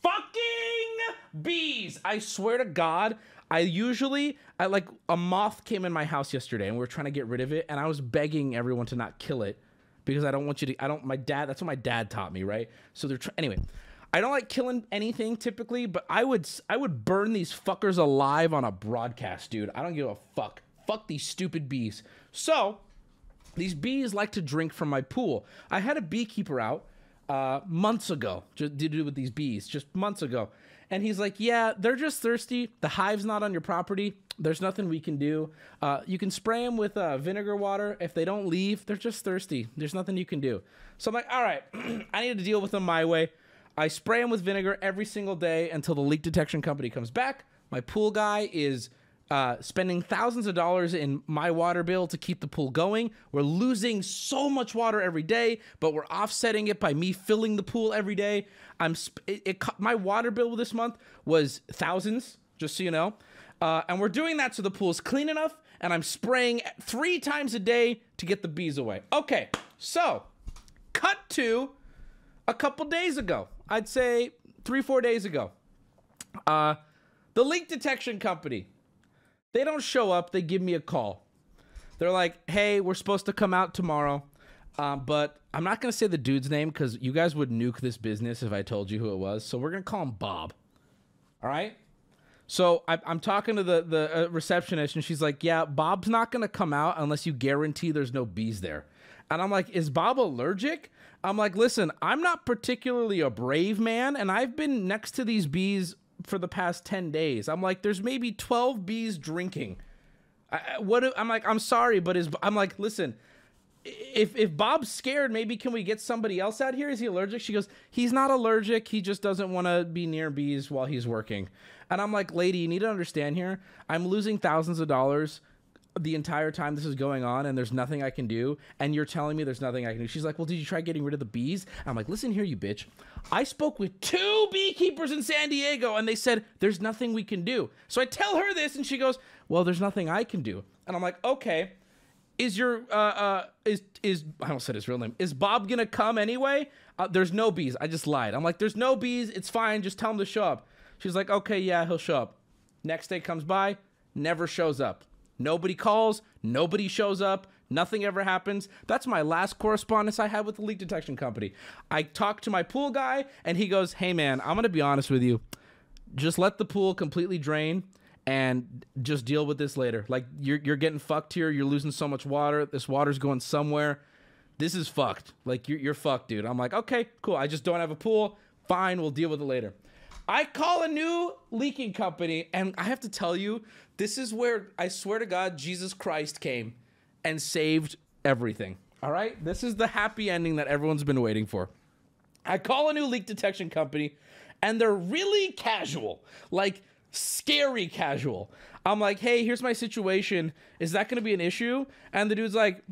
fucking bees. I swear to God, I usually, I like a moth came in my house yesterday, and we were trying to get rid of it, and I was begging everyone to not kill it because I don't want you to. I don't. My dad. That's what my dad taught me, right? So they're trying. Anyway, I don't like killing anything typically, but I would. I would burn these fuckers alive on a broadcast, dude. I don't give a fuck. Fuck these stupid bees. So these bees like to drink from my pool. I had a beekeeper out uh, months ago to do with these bees, just months ago. And he's like, Yeah, they're just thirsty. The hive's not on your property. There's nothing we can do. Uh, you can spray them with uh, vinegar water. If they don't leave, they're just thirsty. There's nothing you can do. So I'm like, All right, [clears throat] I need to deal with them my way. I spray them with vinegar every single day until the leak detection company comes back. My pool guy is uh, spending thousands of dollars in my water bill to keep the pool going. We're losing so much water every day, but we're offsetting it by me filling the pool every day. I'm it, it my water bill this month was thousands, just so you know, uh, and we're doing that so the pool is clean enough, and I'm spraying three times a day to get the bees away. Okay, so cut to a couple days ago. I'd say three, four days ago. Uh, the leak detection company they don't show up. They give me a call. They're like, hey, we're supposed to come out tomorrow. Um, but I'm not going to say the dude's name because you guys would nuke this business if I told you who it was. So we're going to call him Bob. All right? So I, am talking to the, the uh, receptionist, and she's like, yeah, Bob's not going to come out unless you guarantee there's no bees there. And I'm like, is Bob allergic? I'm like, listen, I'm not particularly a brave man, and I've been next to these bees for the past 10 days. I'm like, there's maybe 12 bees drinking. I, what I'm like, I'm sorry, but is I'm like, listen, if if Bob's scared, maybe can we get somebody else out here? Is he allergic? She goes, he's not allergic. He just doesn't want to be near bees while he's working. And I'm like, lady, you need to understand here. I'm losing thousands of dollars the entire time this is going on and there's nothing I can do and you're telling me there's nothing I can do. She's like, "Well, did you try getting rid of the bees?" I'm like, "Listen here, you bitch. I spoke with two beekeepers in San Diego and they said there's nothing we can do." So I tell her this and she goes, "Well, there's nothing I can do." And I'm like, "Okay, is your uh uh is is I don't said his real name. Is Bob gonna come anyway? Uh, there's no bees. I just lied. I'm like, there's no bees. It's fine. Just tell him to show up. She's like, okay, yeah, he'll show up. Next day comes by, never shows up. Nobody calls. Nobody shows up. Nothing ever happens. That's my last correspondence I had with the leak detection company. I talked to my pool guy, and he goes, "Hey man, I'm gonna be honest with you. Just let the pool completely drain." and just deal with this later. Like you're you're getting fucked here. You're losing so much water. This water's going somewhere. This is fucked. Like you're you're fucked, dude. I'm like, okay, cool. I just don't have a pool. Fine, we'll deal with it later. I call a new leaking company, and I have to tell you, this is where I swear to God, Jesus Christ came and saved everything. All right, this is the happy ending that everyone's been waiting for. I call a new leak detection company, and they're really casual. Like scary casual. I'm like, hey, here's my situation. Is that going to be an issue? And the dude's like,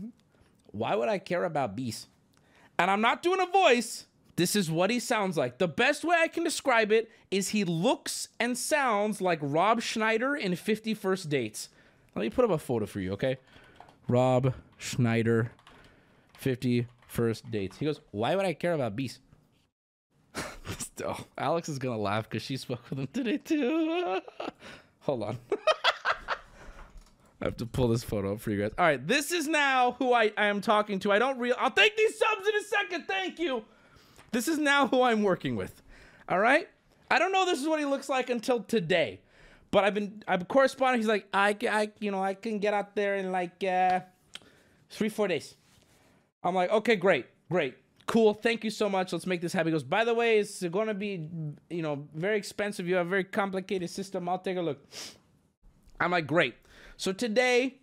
why would I care about bees? And I'm not doing a voice. This is what he sounds like. The best way I can describe it is he looks and sounds like Rob Schneider in 50 First Dates. Let me put up a photo for you, okay? Rob Schneider, 50 First Dates. He goes, why would I care about bees? [laughs] oh, Alex is gonna laugh because she spoke with him today too. [laughs] Hold on. [laughs] I have to pull this photo up for you guys. All right, this is now who I, I am talking to. I don't real. I'll take these subs in a second. Thank you. This is now who I'm working with. All right. I don't know this is what he looks like until today, but I've been I've been corresponding. He's like I I you know I can get out there in like uh, three four days. I'm like okay great great cool thank you so much let's make this happen he goes by the way it's going to be you know very expensive you have a very complicated system i'll take a look i'm like great so today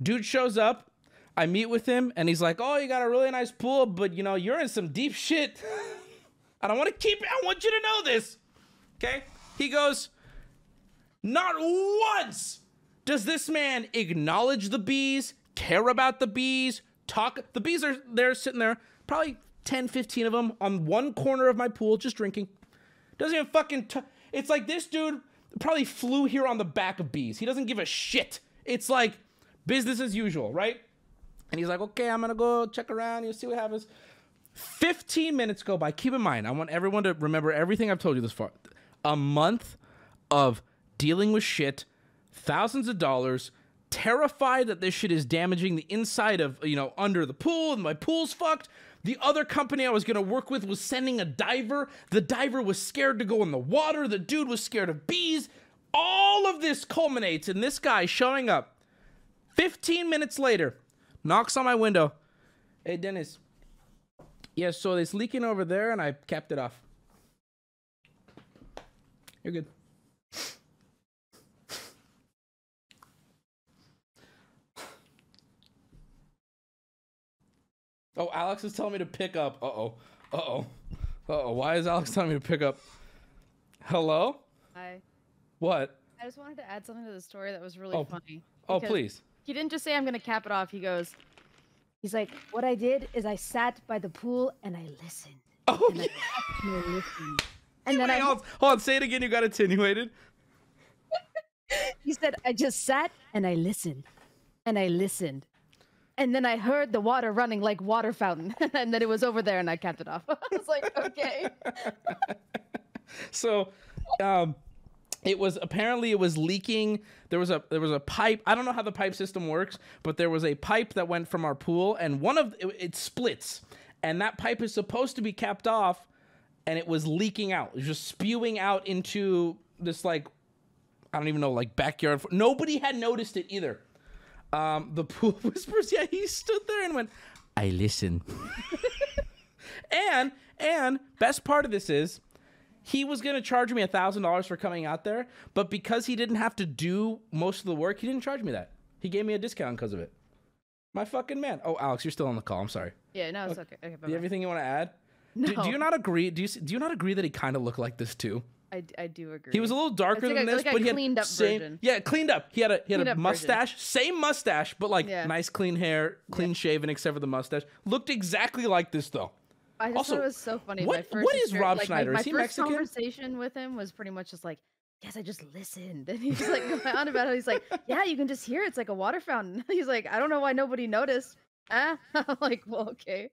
dude shows up i meet with him and he's like oh you got a really nice pool but you know you're in some deep shit [laughs] I don't want to keep it. i want you to know this okay he goes not once does this man acknowledge the bees care about the bees talk the bees are there sitting there probably 10, 15 of them on one corner of my pool just drinking. Doesn't even fucking. T- it's like this dude probably flew here on the back of bees. He doesn't give a shit. It's like business as usual, right? And he's like, okay, I'm gonna go check around. you'll see what happens. 15 minutes go by. Keep in mind, I want everyone to remember everything I've told you this far. A month of dealing with shit, thousands of dollars, terrified that this shit is damaging the inside of, you know, under the pool and my pool's fucked. The other company I was to work with was sending a diver. The diver was scared to go in the water. The dude was scared of bees. All of this culminates in this guy showing up 15 minutes later, knocks on my window. Hey, Dennis. Yeah, so it's leaking over there and I capped it off. You're good. Oh, Alex is telling me to pick up. Uh oh. Uh oh. Uh oh. Why is Alex telling me to pick up? Hello? Hi. What? I just wanted to add something to the story that was really Oh, funny. Oh, please. He didn't just say I'm gonna cap it off. He goes, He's like, what I did is I sat by the pool and I listened. Oh, And yeah. I, and listened. [laughs] And then Wait, I, hold, hold on. Say it again. You got attenuated. [laughs] he said, I just sat and I listened. And I listened. And then I heard the water running like water fountain. [laughs] and then it was over there and I capped it off. I was like, okay. So, um, it was apparently it was leaking. There was a there was a pipe. I don't know how the pipe system works, but there was a pipe that went from our pool, and one of it, it splits, and that pipe is supposed to be capped off, and it was leaking out. It was just spewing out into this like I don't even know like backyard. Nobody had noticed it either. Um, the pool [laughs] whispers. Yeah, he stood there and went. I listen. [laughs] and and best part of this is he was going to charge me a thousand dollars for coming out there but because he didn't have to do most of the work he didn't charge me that. He gave me a discount because of it. My fucking man. Oh alex you're still on the call. I'm sorry. Yeah, no, it's okay. Okay, do you have anything you want to add? Do, do you not agree do you do you not agree that he kind of looked like this too? I, I do agree. he was a little darker It's than a- this like a but he had cleaned up same version. yeah cleaned up. He had a he had Cleaned a up version. mustache same mustache but like Yeah. nice clean hair clean shaven except for the mustache. Looked exactly like this though I just Also, thought it was so funny. what- my first what is Rob like, Schneider? My, Is he first Mexican? conversation with him was pretty much just like, Yes, I just listened. [laughs] And he's like going on about it. He's like, [laughs] Yeah, you can just hear it. it's like a water fountain. [laughs] He's like, I don't know why nobody noticed. Ah, I'm like, well, okay.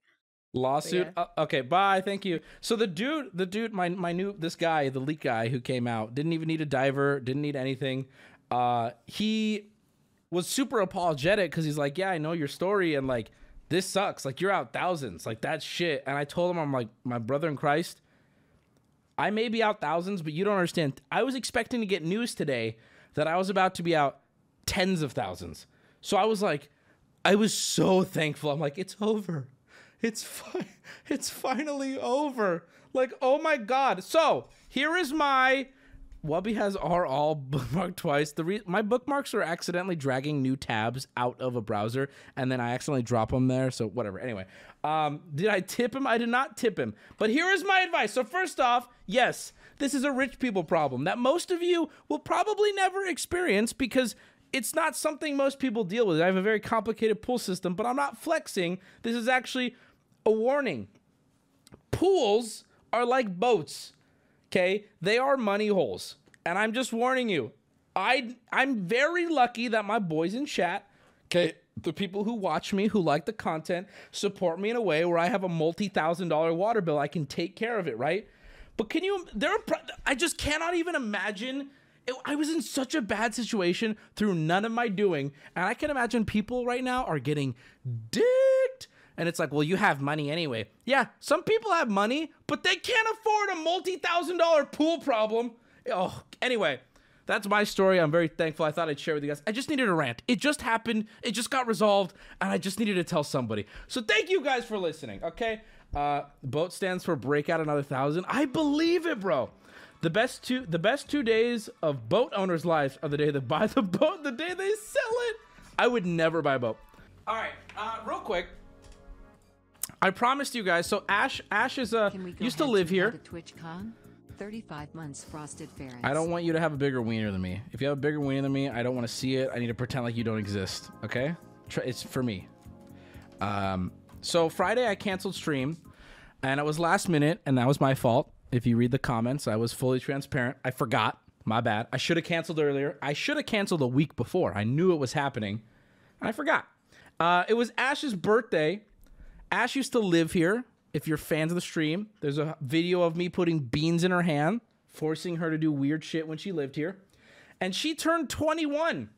Lawsuit. yeah. Uh, okay, bye. Thank you. So the dude, the dude, my my new this guy, the leak guy who came out, didn't even need a diver, didn't need anything. Uh, he was super apologetic because he's like, yeah, I know your story, and like this sucks. Like you're out thousands, like that's shit. And I told him, I'm like, my brother in Christ, I may be out thousands, but you don't understand. I was expecting to get news today that I was about to be out tens of thousands. So I was like, I was so thankful. I'm like, it's over. It's fi- [laughs] it's finally over. Like, oh my god. So here is my Wubby has R all [laughs] bookmarked twice. The re- my bookmarks are accidentally dragging new tabs out of a browser, and then I accidentally drop them there. So whatever. Anyway, um, did I tip him? I did not tip him. But here is my advice. So first off, yes, this is a rich people problem that most of you will probably never experience because it's not something most people deal with. I have a very complicated pool system, but I'm not flexing. This is actually a warning. Pools are like boats. Okay? They are money holes. And I'm just warning you. I I'm very lucky that my boys in chat, okay, the people who watch me, who like the content, support me in a way where I have a multi-thousand dollar water bill. I can take care of it, right? But can you there are I just cannot even imagine it, I was in such a bad situation through none of my doing, and I can imagine people right now are getting dicked. And it's like, well, you have money anyway. Yeah, some people have money, but they can't afford a multi thousand dollar pool problem. Oh, anyway, that's my story. I'm very thankful. I thought I'd share with you guys. I just needed a rant. It just happened. It just got resolved, and I just needed to tell somebody. So thank you guys for listening. Okay, uh, boat stands for break out another thousand. I believe it, bro. The best two, the best two days of boat owners' lives are the day they buy the [laughs] boat, the day they sell it. I would never buy a boat. All right, uh, real quick. I promised you guys. So Ash, Ash is a we go used to live here. TwitchCon? 35 months frosted pharynx. I don't want you to have a bigger wiener than me. If you have a bigger wiener than me, I don't want to see it. I need to pretend like you don't exist. Okay? It's for me. Um, so Friday I canceled stream, and it was last minute, and that was my fault. If you read the comments, I was fully transparent. I forgot. My bad. I should have canceled earlier. I should have canceled a week before. I knew it was happening, and I forgot. Uh, it was Ash's birthday. Ash used to live here. If you're fans of the stream, there's a video of me putting beans in her hand, forcing her to do weird shit when she lived here. And she turned 21.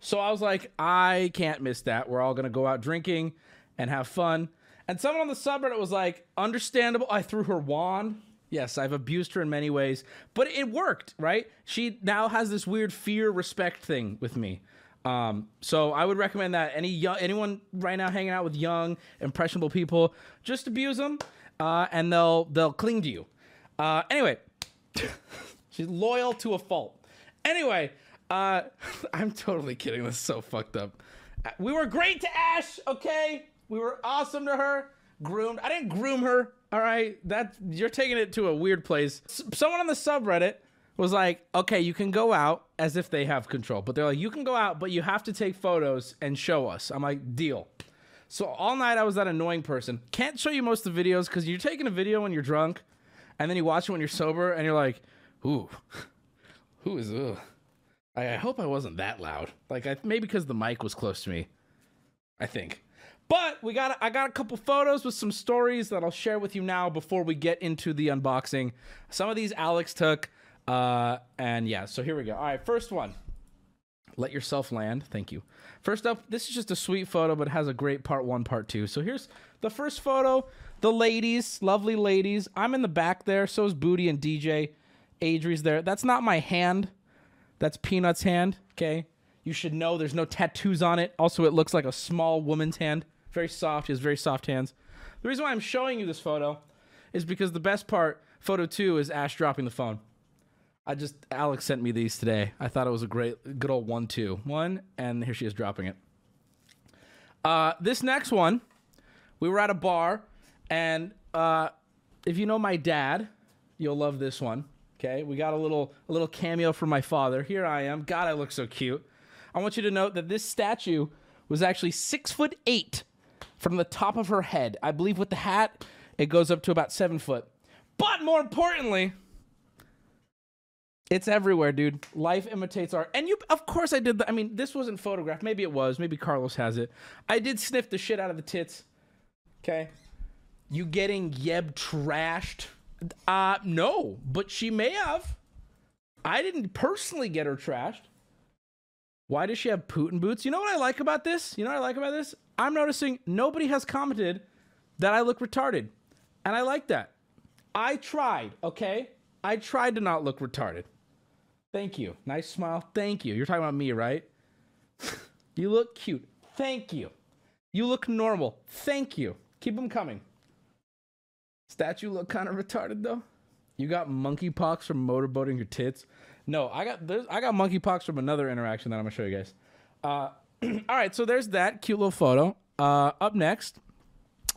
So I was like, I can't miss that. We're all going to go out drinking and have fun. And someone on the subreddit was like, understandable. I threw her wand. Yes, I've abused her in many ways, but it worked, right? She now has this weird fear respect thing with me. Um, so I would recommend that any young, anyone right now hanging out with young, impressionable people, just abuse them, uh, and they'll they'll cling to you. Uh, anyway, [laughs] she's loyal to a fault. Anyway, uh, [laughs] I'm totally kidding. This is so fucked up. Uh, We were great to Ash, okay? We were awesome to her. Groomed. I didn't groom her. All right, that you're taking it to a weird place. S- someone on the subreddit was like, "Okay, you can go out as if they have control, but they're like, you can go out, but you have to take photos and show us." I'm like, "Deal." So all night I was that annoying person. Can't show you most of the videos because you're taking a video when you're drunk, and then you watch it when you're sober, and you're like, "Ooh, [laughs] who is ugh." I, I hope I wasn't that loud. Like I, maybe because the mic was close to me. I think. But we got I got a couple photos with some stories that I'll share with you now before we get into the unboxing. Some of these Alex took uh and yeah, so here we go. All right, first one. Let yourself land. Thank you. First up, this is just a sweet photo but has a great part 1 part 2. So here's the first photo. The ladies, lovely ladies. I'm in the back there, so is Booty and DJ. Adri's there. That's not my hand. That's Peanut's hand, okay? You should know there's no tattoos on it. Also, it looks like a small woman's hand. Very soft. He has very soft hands. The reason why I'm showing you this photo is because the best part, photo two, is Ash dropping the phone. I just, Alex sent me these today. I thought it was a great, good old one two one, and here she is dropping it. Uh, this next one, we were at a bar, and uh, if you know my dad, you'll love this one. Okay, we got a little a little cameo from my father. Here I am. God, I look so cute. I want you to note that this statue was actually six foot eight from the top of her head. I believe with the hat, it goes up to about seven foot. But more importantly, It's everywhere, dude. Life imitates art. And you, of course, I did. The, I mean, this wasn't photographed. Maybe it was. Maybe Carlos has it. I did sniff the shit out of the tits. Okay. You getting Yeb trashed? Uh, no, but she may have. I didn't personally get her trashed. Why does she have Putin boots? You know what I like about this? You know what I like about this? I'm noticing nobody has commented that I look retarded. And I like that. I tried, okay? I tried to not look retarded. Thank you. Nice smile. Thank you. You're talking about me, right? [laughs] you look cute. Thank you. You look normal. Thank you. Keep them coming. Statue look kind of retarded though. You got monkeypox from motorboating your tits. No, I got there's, I got monkeypox from another interaction that I'm gonna show you guys. Uh, [clears throat] all right, so there's that cute little photo. Uh, up next,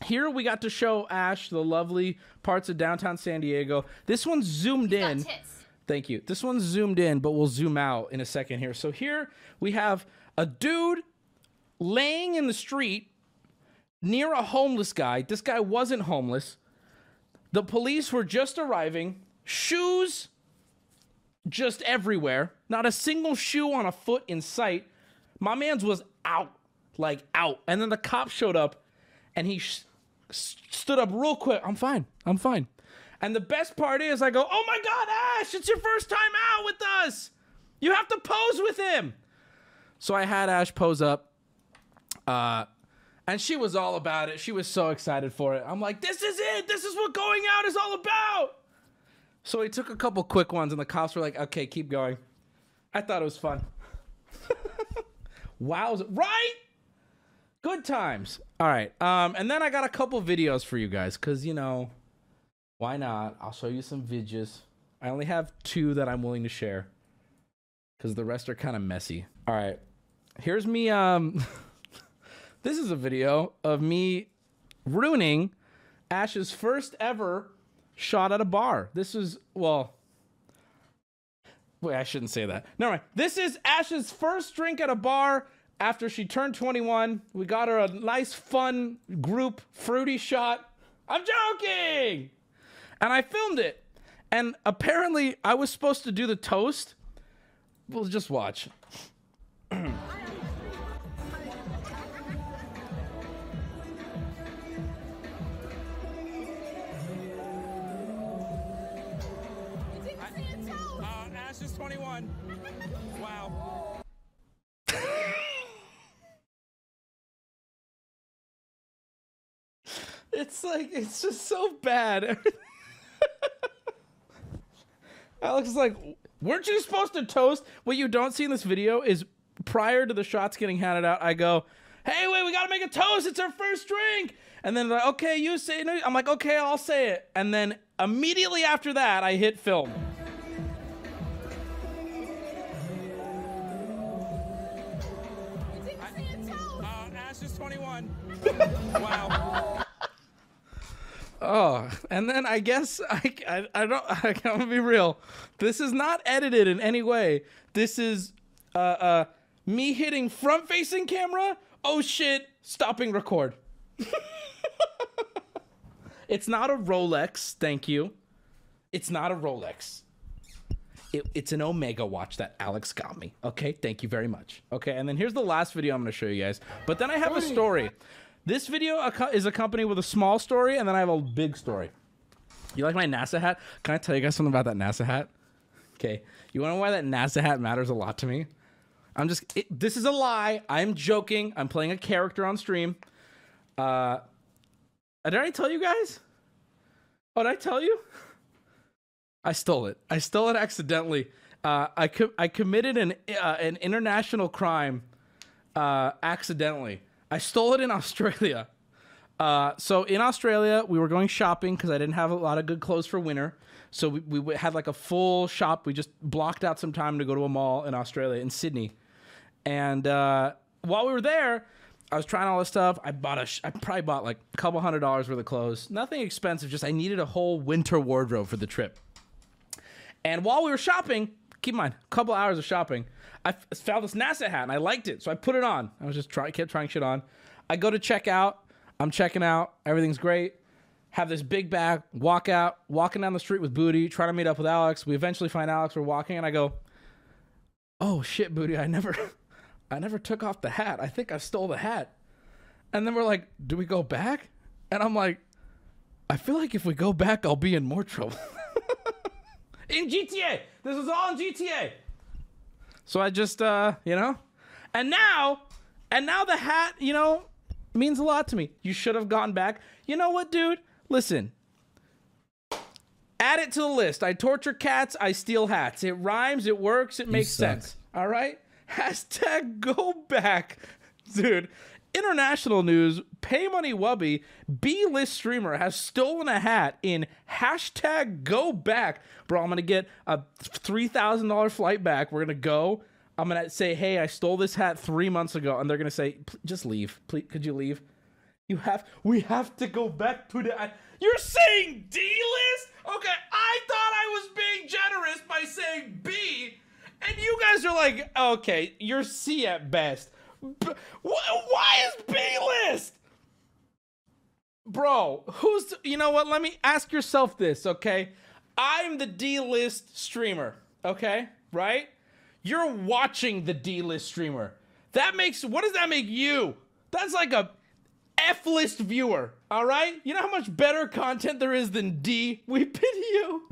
here we got to show Ash the lovely parts of downtown San Diego. This one's zoomed in. Thank you. This one's zoomed in, but we'll zoom out in a second here. So here we have a dude laying in the street near a homeless guy. This guy wasn't homeless. The police were just arriving. Shoes just everywhere. Not a single shoe on a foot in sight. My man's was out, like out. And then the cop showed up and he stood up real quick. I'm fine. I'm fine. And the best part is, I go, oh my God, Ash, it's your first time out with us. You have to pose with him. So I had Ash pose up. Uh, and she was all about it. She was so excited for it. I'm like, this is it. This is what going out is all about. So he took a couple quick ones, and the cops were like, okay, keep going. I thought it was fun. [laughs] wow. Right? Good times. All right. Um, and then I got a couple videos for you guys, because, you know, why not? I'll show you some vidges. I only have two that I'm willing to share, because the rest are kind of messy. All right. Here's me. Um, [laughs] this is a video of me ruining Ash's first ever shot at a bar. This is, well, wait, I shouldn't say that. Never mind. This is Ash's first drink at a bar after she turned 21. We got her a nice, fun group fruity shot. I'm joking! And I filmed it. And apparently, I was supposed to do the toast. We'll just watch. Ash is [laughs] 21. Wow. it's like, it's just so bad. [laughs] Alex is like, weren't you supposed to toast? What you don't see in this video is prior to the shots getting handed out, I go, hey, wait, we gotta make a toast. It's our first drink. And then like, okay, you say it. I'm like, okay, I'll say it. And then immediately after that, I hit film. Uh, Ash is 21. [laughs] wow. Oh, and then I guess [laughs] I, I, I don't, [laughs] I can't be real. This is not edited in any way. This is uh, uh, me hitting front facing camera. Oh shit, stopping record. [laughs] it's not a Rolex, thank you. It's not a Rolex. It, it's an Omega watch that Alex got me. Okay, thank you very much. Okay, and then here's the last video I'm gonna show you guys. But then I have a story. This video is accompanied with a small story, and then I have a big story. You like my NASA hat? Can I tell you guys something about that NASA hat? Okay, you wanna know why that NASA hat matters a lot to me? I'm just, it, this is a lie. I'm joking. I'm playing a character on stream. Uh, did I tell you guys? Oh, did I tell you? I stole it. I stole it accidentally. Uh, I co- I committed an uh, an international crime uh, accidentally. I stole it in [laughs] Australia. Uh, so in Australia, we were going shopping because I didn't have a lot of good clothes for winter. So we, we had like a full shop. We just blocked out some time to go to a mall in Australia, in Sydney. And uh, while we were there, I was trying all this stuff. I bought a, sh- I probably bought like a couple hundred dollars worth of clothes. Nothing expensive. Just I needed a whole winter wardrobe for the trip. And while we were shopping, keep in mind, a couple hours of shopping, I found this NASA hat and I liked it, so I put it on. I was just trying, kept trying shit on. I go to check out. I'm checking out. Everything's great. have this big bag, walk out, walking down the street with Booty, trying to meet up with Alex. We eventually find Alex. We're walking, and I go, "Oh shit, Booty! I never, [laughs] I never took off the hat. I think I stole the hat." And then we're like, "Do we go back?" And I'm like, "I feel like if we go back, I'll be in more trouble." [laughs] in GTA, this is all in GTA. So I just, uh, you know, and now, and now the hat, you know, means a lot to me. You should have gone back. You know what, dude? Listen. Add it to the list. I torture cats. I steal hats. It rhymes. It works. It makes suck. sense. All right. [laughs] Hashtag go back, dude. International news: Pay Money Wubby, B-list streamer, has stolen a hat in hashtag Go Back. Bro, I'm gonna get a three thousand dollar flight back. We're gonna go. I'm gonna say, hey, I stole this hat three months ago, and they're gonna say, just leave. Please, could you leave? You have. We have to go back to the. You're saying D list? Okay, I thought I was being generous by saying B, and you guys are like, okay, you're C at best. Why is B list? Bro, who's you know what? Let me ask yourself this, okay? I'm the D list streamer, okay? Right? You're watching the D list streamer. That makes what does that make you? That's like a F list viewer, all right? You know how much better content there is than D? We pity [laughs] you.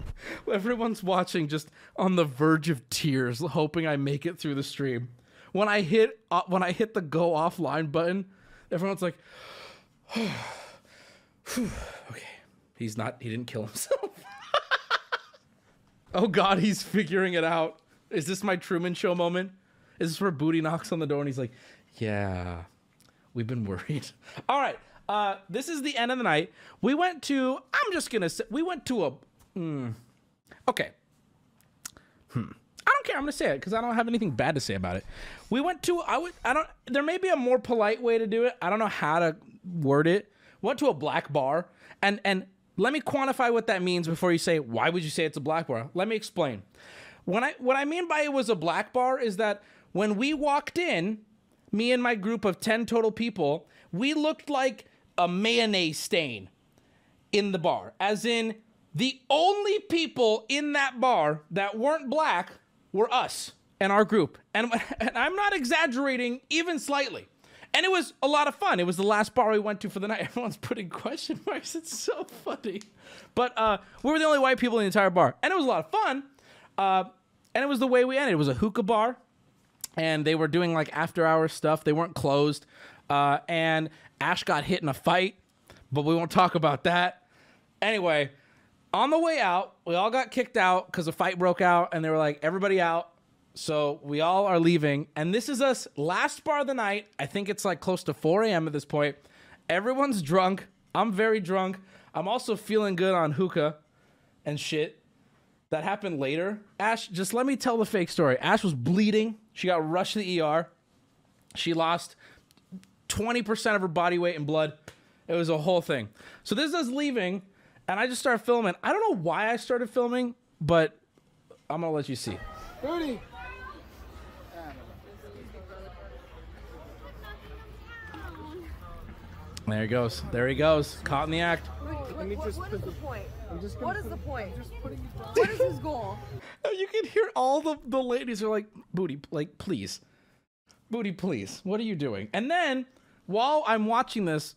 Everyone's watching just on the verge of tears, hoping I make it through the stream. When I hit uh, when I hit the go offline button, everyone's like, [sighs] okay, he's not. He didn't kill himself. [laughs] oh God, he's figuring it out. Is this my Truman Show moment? Is this where Booty knocks on the door and he's like, "Yeah, we've been worried." [laughs] All right, uh, this is the end of the night. We went to. I'm just gonna say we went to a. hmm, okay. Hmm. Don't care. I'm gonna say it because I don't have anything bad to say about it. We went to. I would. I don't. There may be a more polite way to do it. I don't know how to word it. Went to a black bar and and let me quantify what that means before you say why would you say it's a black bar. Let me explain. When I what I mean by it was a black bar is that when we walked in, me and my group of 10 total people, we looked like a mayonnaise stain in the bar. As in, the only people in that bar that weren't black were us and our group. And, [laughs] and I'm not exaggerating even slightly. And it was a lot of fun. It was the last bar we went to for the night. [laughs] Everyone's putting question marks. It's so funny. But uh, we were the only white people in the entire bar. And it was a lot of fun. Uh, and it was the way we ended. It was a hookah bar and they were doing like after hours stuff. They weren't closed. Uh, and Ash got hit in a fight, but we won't talk about that. Anyway, on the way out, we all got kicked out because a fight broke out, and they were like, everybody out. So we all are leaving. And this is us last bar of the night. I think it's like close to 4 a.m. at this point. Everyone's drunk. I'm very drunk. I'm also feeling good on hookah and shit that happened later. Ash, just let me tell the fake story. Ash was bleeding. She got rushed to the ER. She lost 20% of her body weight in blood. It was a whole thing. So this is us leaving, and I just started filming. I don't know why I started filming, but I'm gonna let you see. Booty. There he goes. There he goes. Caught in the act. Let me What put is the the- point? I'm just What the point? Just putting. What is his goal? [laughs] You can hear all the, the ladies are like, Booty, like, please. Booty, please. What are you doing? And then while I'm watching this,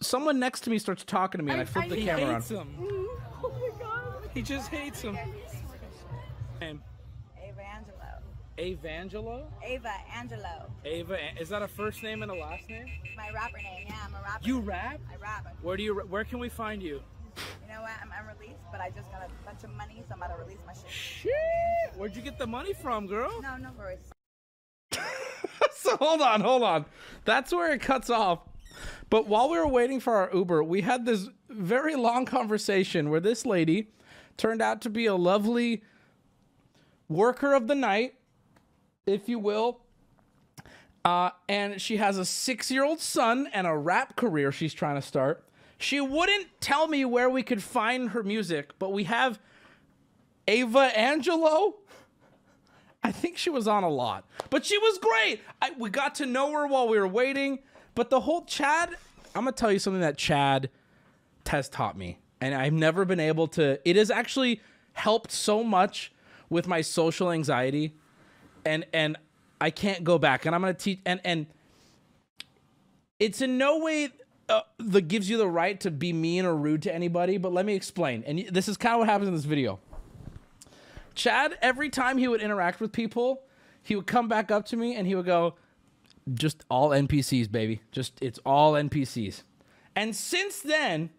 someone next to me starts talking to me, and I, flip the camera on. hates him. [laughs] Oh my god. He just hates him. Name? Ava Angelo. Evangelo? Ava Angelo. Ava, is that a first name and a last name? My rapper name. Yeah, I'm a rapper. You rap? I rap. Where do you? Where can we find you? You know what? I'm unreleased, but I just got a bunch of money, so I'm about to release my shit. Shit! Where'd you get the money from, girl? No, no worries. [laughs] so hold on, hold on. That's where it cuts off. But while we were waiting for our Uber, we had this very long conversation where this lady turned out to be a lovely worker of the night, if you will. Uh, and she has a six year old son and a rap career she's trying to start. She wouldn't tell me where we could find her music, but we have Ava Angelo. I think she was on a lot, but she was great. I, we got to know her while we were waiting. But the whole Chad, I'm gonna tell you something that Chad has taught me. And I've never been able to it has actually helped so much with my social anxiety and and I can't go back and I'm to teach and and it's in no way uh, that gives you the right to be mean or rude to anybody, but let me explain. And this is kind of what happens in this video. Chad, every time he would interact with people, he would come back up to me and he would go, just all NPCs, baby. Just it's all NPCs. And since then,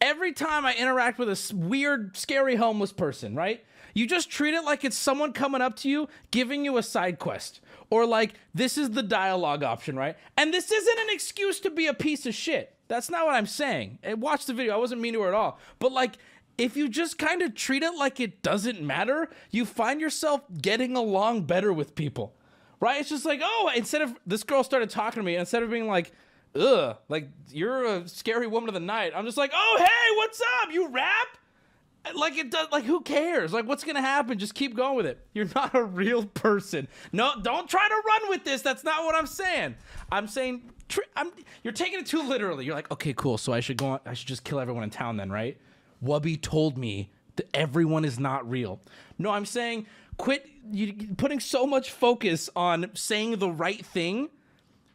every time I interact with a weird, scary homeless person, right? You just treat it like it's someone coming up to you, giving you a side quest. Or like, this is the dialogue option, right? And this isn't an excuse to be a piece of shit. That's not what I'm saying. And watch the video. I wasn't mean to her at all. But like, if you just kind of treat it like it doesn't matter, you find yourself getting along better with people. Right? It's just like, oh, instead of this girl started talking to me, instead of being like, ugh, like you're a scary woman of the night, I'm just like, oh, hey, what's up? You rap? Like it does. Like who cares? Like what's gonna happen? Just keep going with it. You're [laughs] not a real person. No, don't try to run with this. That's not what I'm saying. I'm saying I'm. You're taking it too literally. You're like, okay, cool. So I should go. On, I should just kill everyone in town then, right? Wubby told me that everyone is not real. No, I'm saying quit. You putting so much focus on saying the right thing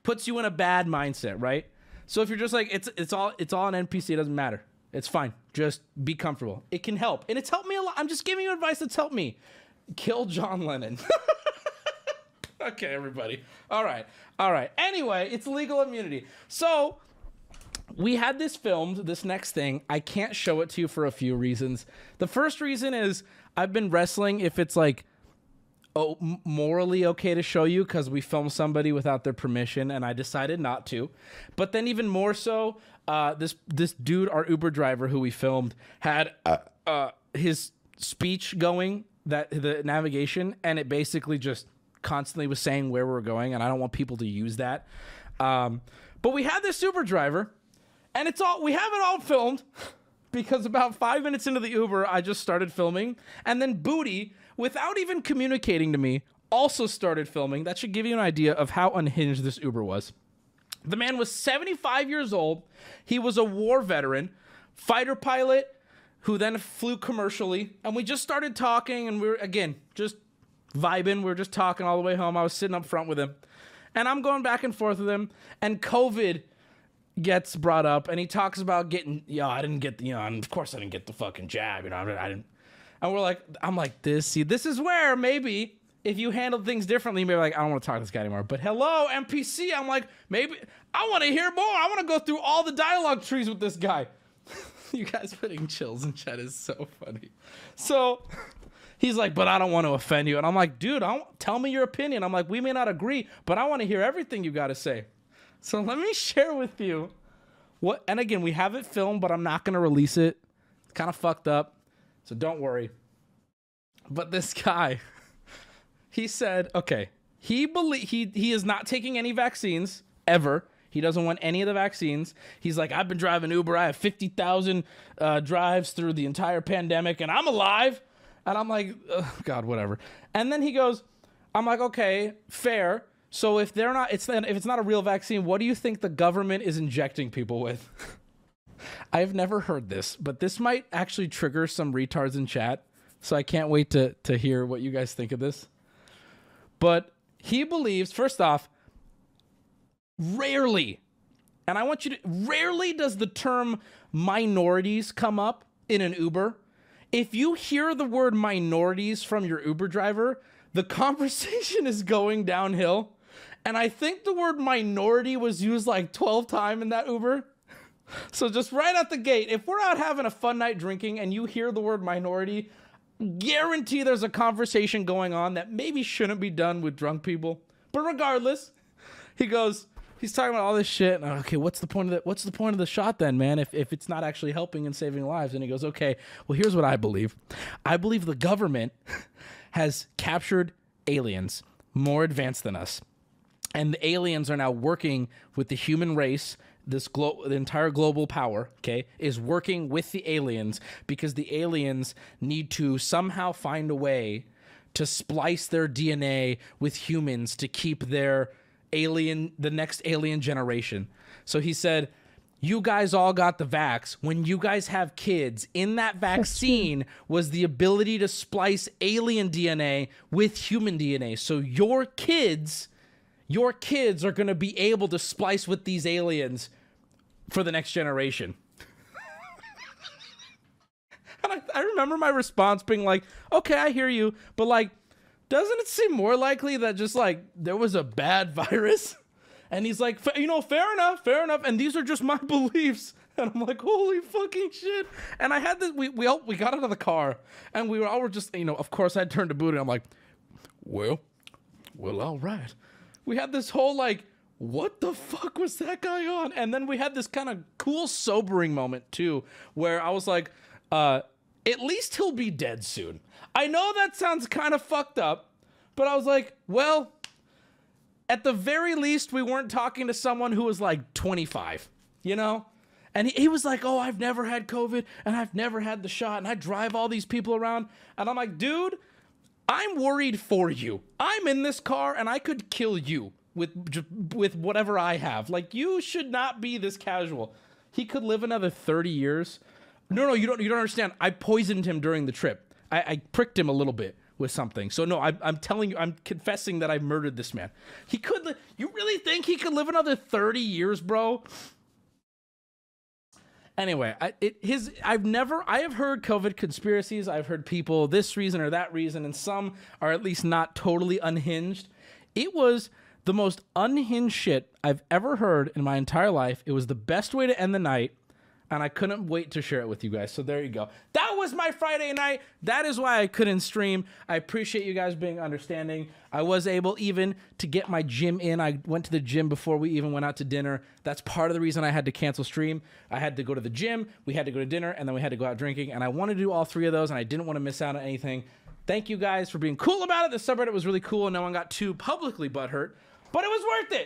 puts you in a bad mindset, right? So if you're just like it's it's all it's all an NPC, it doesn't matter. It's fine. Just be comfortable. It can help. And it's helped me a lot. I'm just giving you advice that's helped me. Kill John Lennon. [laughs] okay, everybody. All right. All right. Anyway, it's legal immunity. So we had this filmed, this next thing. I can't show it to you for a few reasons. The first reason is I've been wrestling if it's like oh, morally okay to show you because we filmed somebody without their permission, and I decided not to. But then even more so, uh, this this dude, our Uber driver who we filmed, had uh, uh, his speech going that the navigation, and it basically just constantly was saying where we're going, and I don't want people to use that. Um, but we had this Uber driver, and it's all we have it all filmed [laughs] because about five minutes into the Uber, I just started filming, and then Booty, without even communicating to me, also started filming. That should give you an idea of how unhinged this Uber was. The man was 75 years old. He was a war veteran, fighter pilot who then flew commercially. And we just started talking, and we were, again, just vibing. We were just talking all the way home. I was sitting up front with him. And I'm going back and forth with him. And COVID gets brought up, and he talks about getting, yeah, I didn't get the, you know, and of course I didn't get the fucking jab, you know, I didn't. And we're like, I'm like, this, see, this is where maybe if you handled things differently, maybe like, I don't want to talk to this guy anymore. But hello, NPC, I'm like, maybe I want to hear more. I want to go through all the dialogue trees with this guy. [laughs] you guys putting chills in chat is so funny. So he's like, but I don't want to offend you. And I'm like, dude, I don't, tell me your opinion. I'm like, we may not agree, but I want to hear everything you got to say. So let me share with you what, and again, we have it filmed, but I'm not going to release it. It's kind of fucked up. So don't worry. But this guy, [laughs] he said, okay, he believe he he is not taking any vaccines ever. He doesn't want any of the vaccines. He's like, I've been driving Uber. I have fifty thousand uh, drives through the entire pandemic, and I'm alive. And I'm like, God, whatever. And then he goes, I'm like, okay, fair. So if they're not, it's if it's not a real vaccine, what do you think the government is injecting people with? [laughs] I've never heard this, but this might actually trigger some retards in chat. So I can't wait to to hear what you guys think of this. But he believes, first off, rarely, and I want you to rarely does the term minorities come up in an Uber. If you hear the word minorities from your Uber driver, the [laughs] conversation is going downhill. And I think the word minority was used like 12 times in that Uber. So just right out the gate, if we're out having a fun night drinking and you hear the word minority, guarantee there's a conversation going on that maybe shouldn't be done with drunk people. But regardless, he goes, he's talking about all this shit. And, okay, what's the point of the what's the point of the shot then, man? If if it's not actually helping and saving lives. And he goes, okay, well here's what I believe. I believe the government [laughs] has captured aliens more advanced than us and the aliens are now working with the human race this glo- the entire global power okay is working with the aliens because the aliens need to somehow find a way to splice their DNA with humans to keep their alien the next alien generation so he said you guys all got the vax. When you guys have kids, in that vaccine was the ability to splice alien DNA with human DNA. So your kids, your kids are going to be able to splice with these aliens for the next generation. [laughs] and I, I remember my response being like, okay, I hear you, but like, doesn't it seem more likely that just like there was a bad [laughs] virus? And he's like, "Fa- you know, fair enough, fair enough. And these are just my [laughs] beliefs. And I'm like, holy fucking shit. And I had this, we, we all, we got out of the car and we were all were just, you know, of course I turned to Booty. I'm like, well, well, all right. We had this whole like, what the fuck was that guy on? And then we had this kind of cool sobering moment too, where I was like, uh, at least he'll be dead soon. I know that sounds kind of fucked up, but I was like, well, at the very least, we weren't talking to someone who was like 25, you know? And he, he was like, oh, I've never had COVID and I've never had the shot and I drive all these people around. And I'm like, dude, I'm worried for you. I'm in this car and I could kill you with with whatever I have. Like you should not be this casual. He could live another 30 years. No, no, you don't you don't understand. I poisoned him during the trip. I, I pricked him a little bit with something. So no, I, I'm telling you, I'm confessing that I murdered this man. He could. Li- you really think he could live another 30 years, bro? Anyway, I, it, his I've never I have heard COVID conspiracies. I've heard people this reason or that reason, and some are at least not totally unhinged. It was the most unhinged shit I've ever heard in my entire life. It was the best way to end the night, and I couldn't wait to share it with you guys. So there you go. That was my Friday night. That is why I couldn't stream. I appreciate you guys being understanding. I was able even to get my gym in. I went to the gym before we even went out to dinner. That's part of the reason I had to cancel stream. I had to go to the gym, we had to go to dinner, and then we had to go out drinking. And I wanted to do all three of those, and I didn't want to miss out on anything. Thank you guys for being cool about it. The subreddit was really cool, and no one got too publicly butthurt, but it was worth it.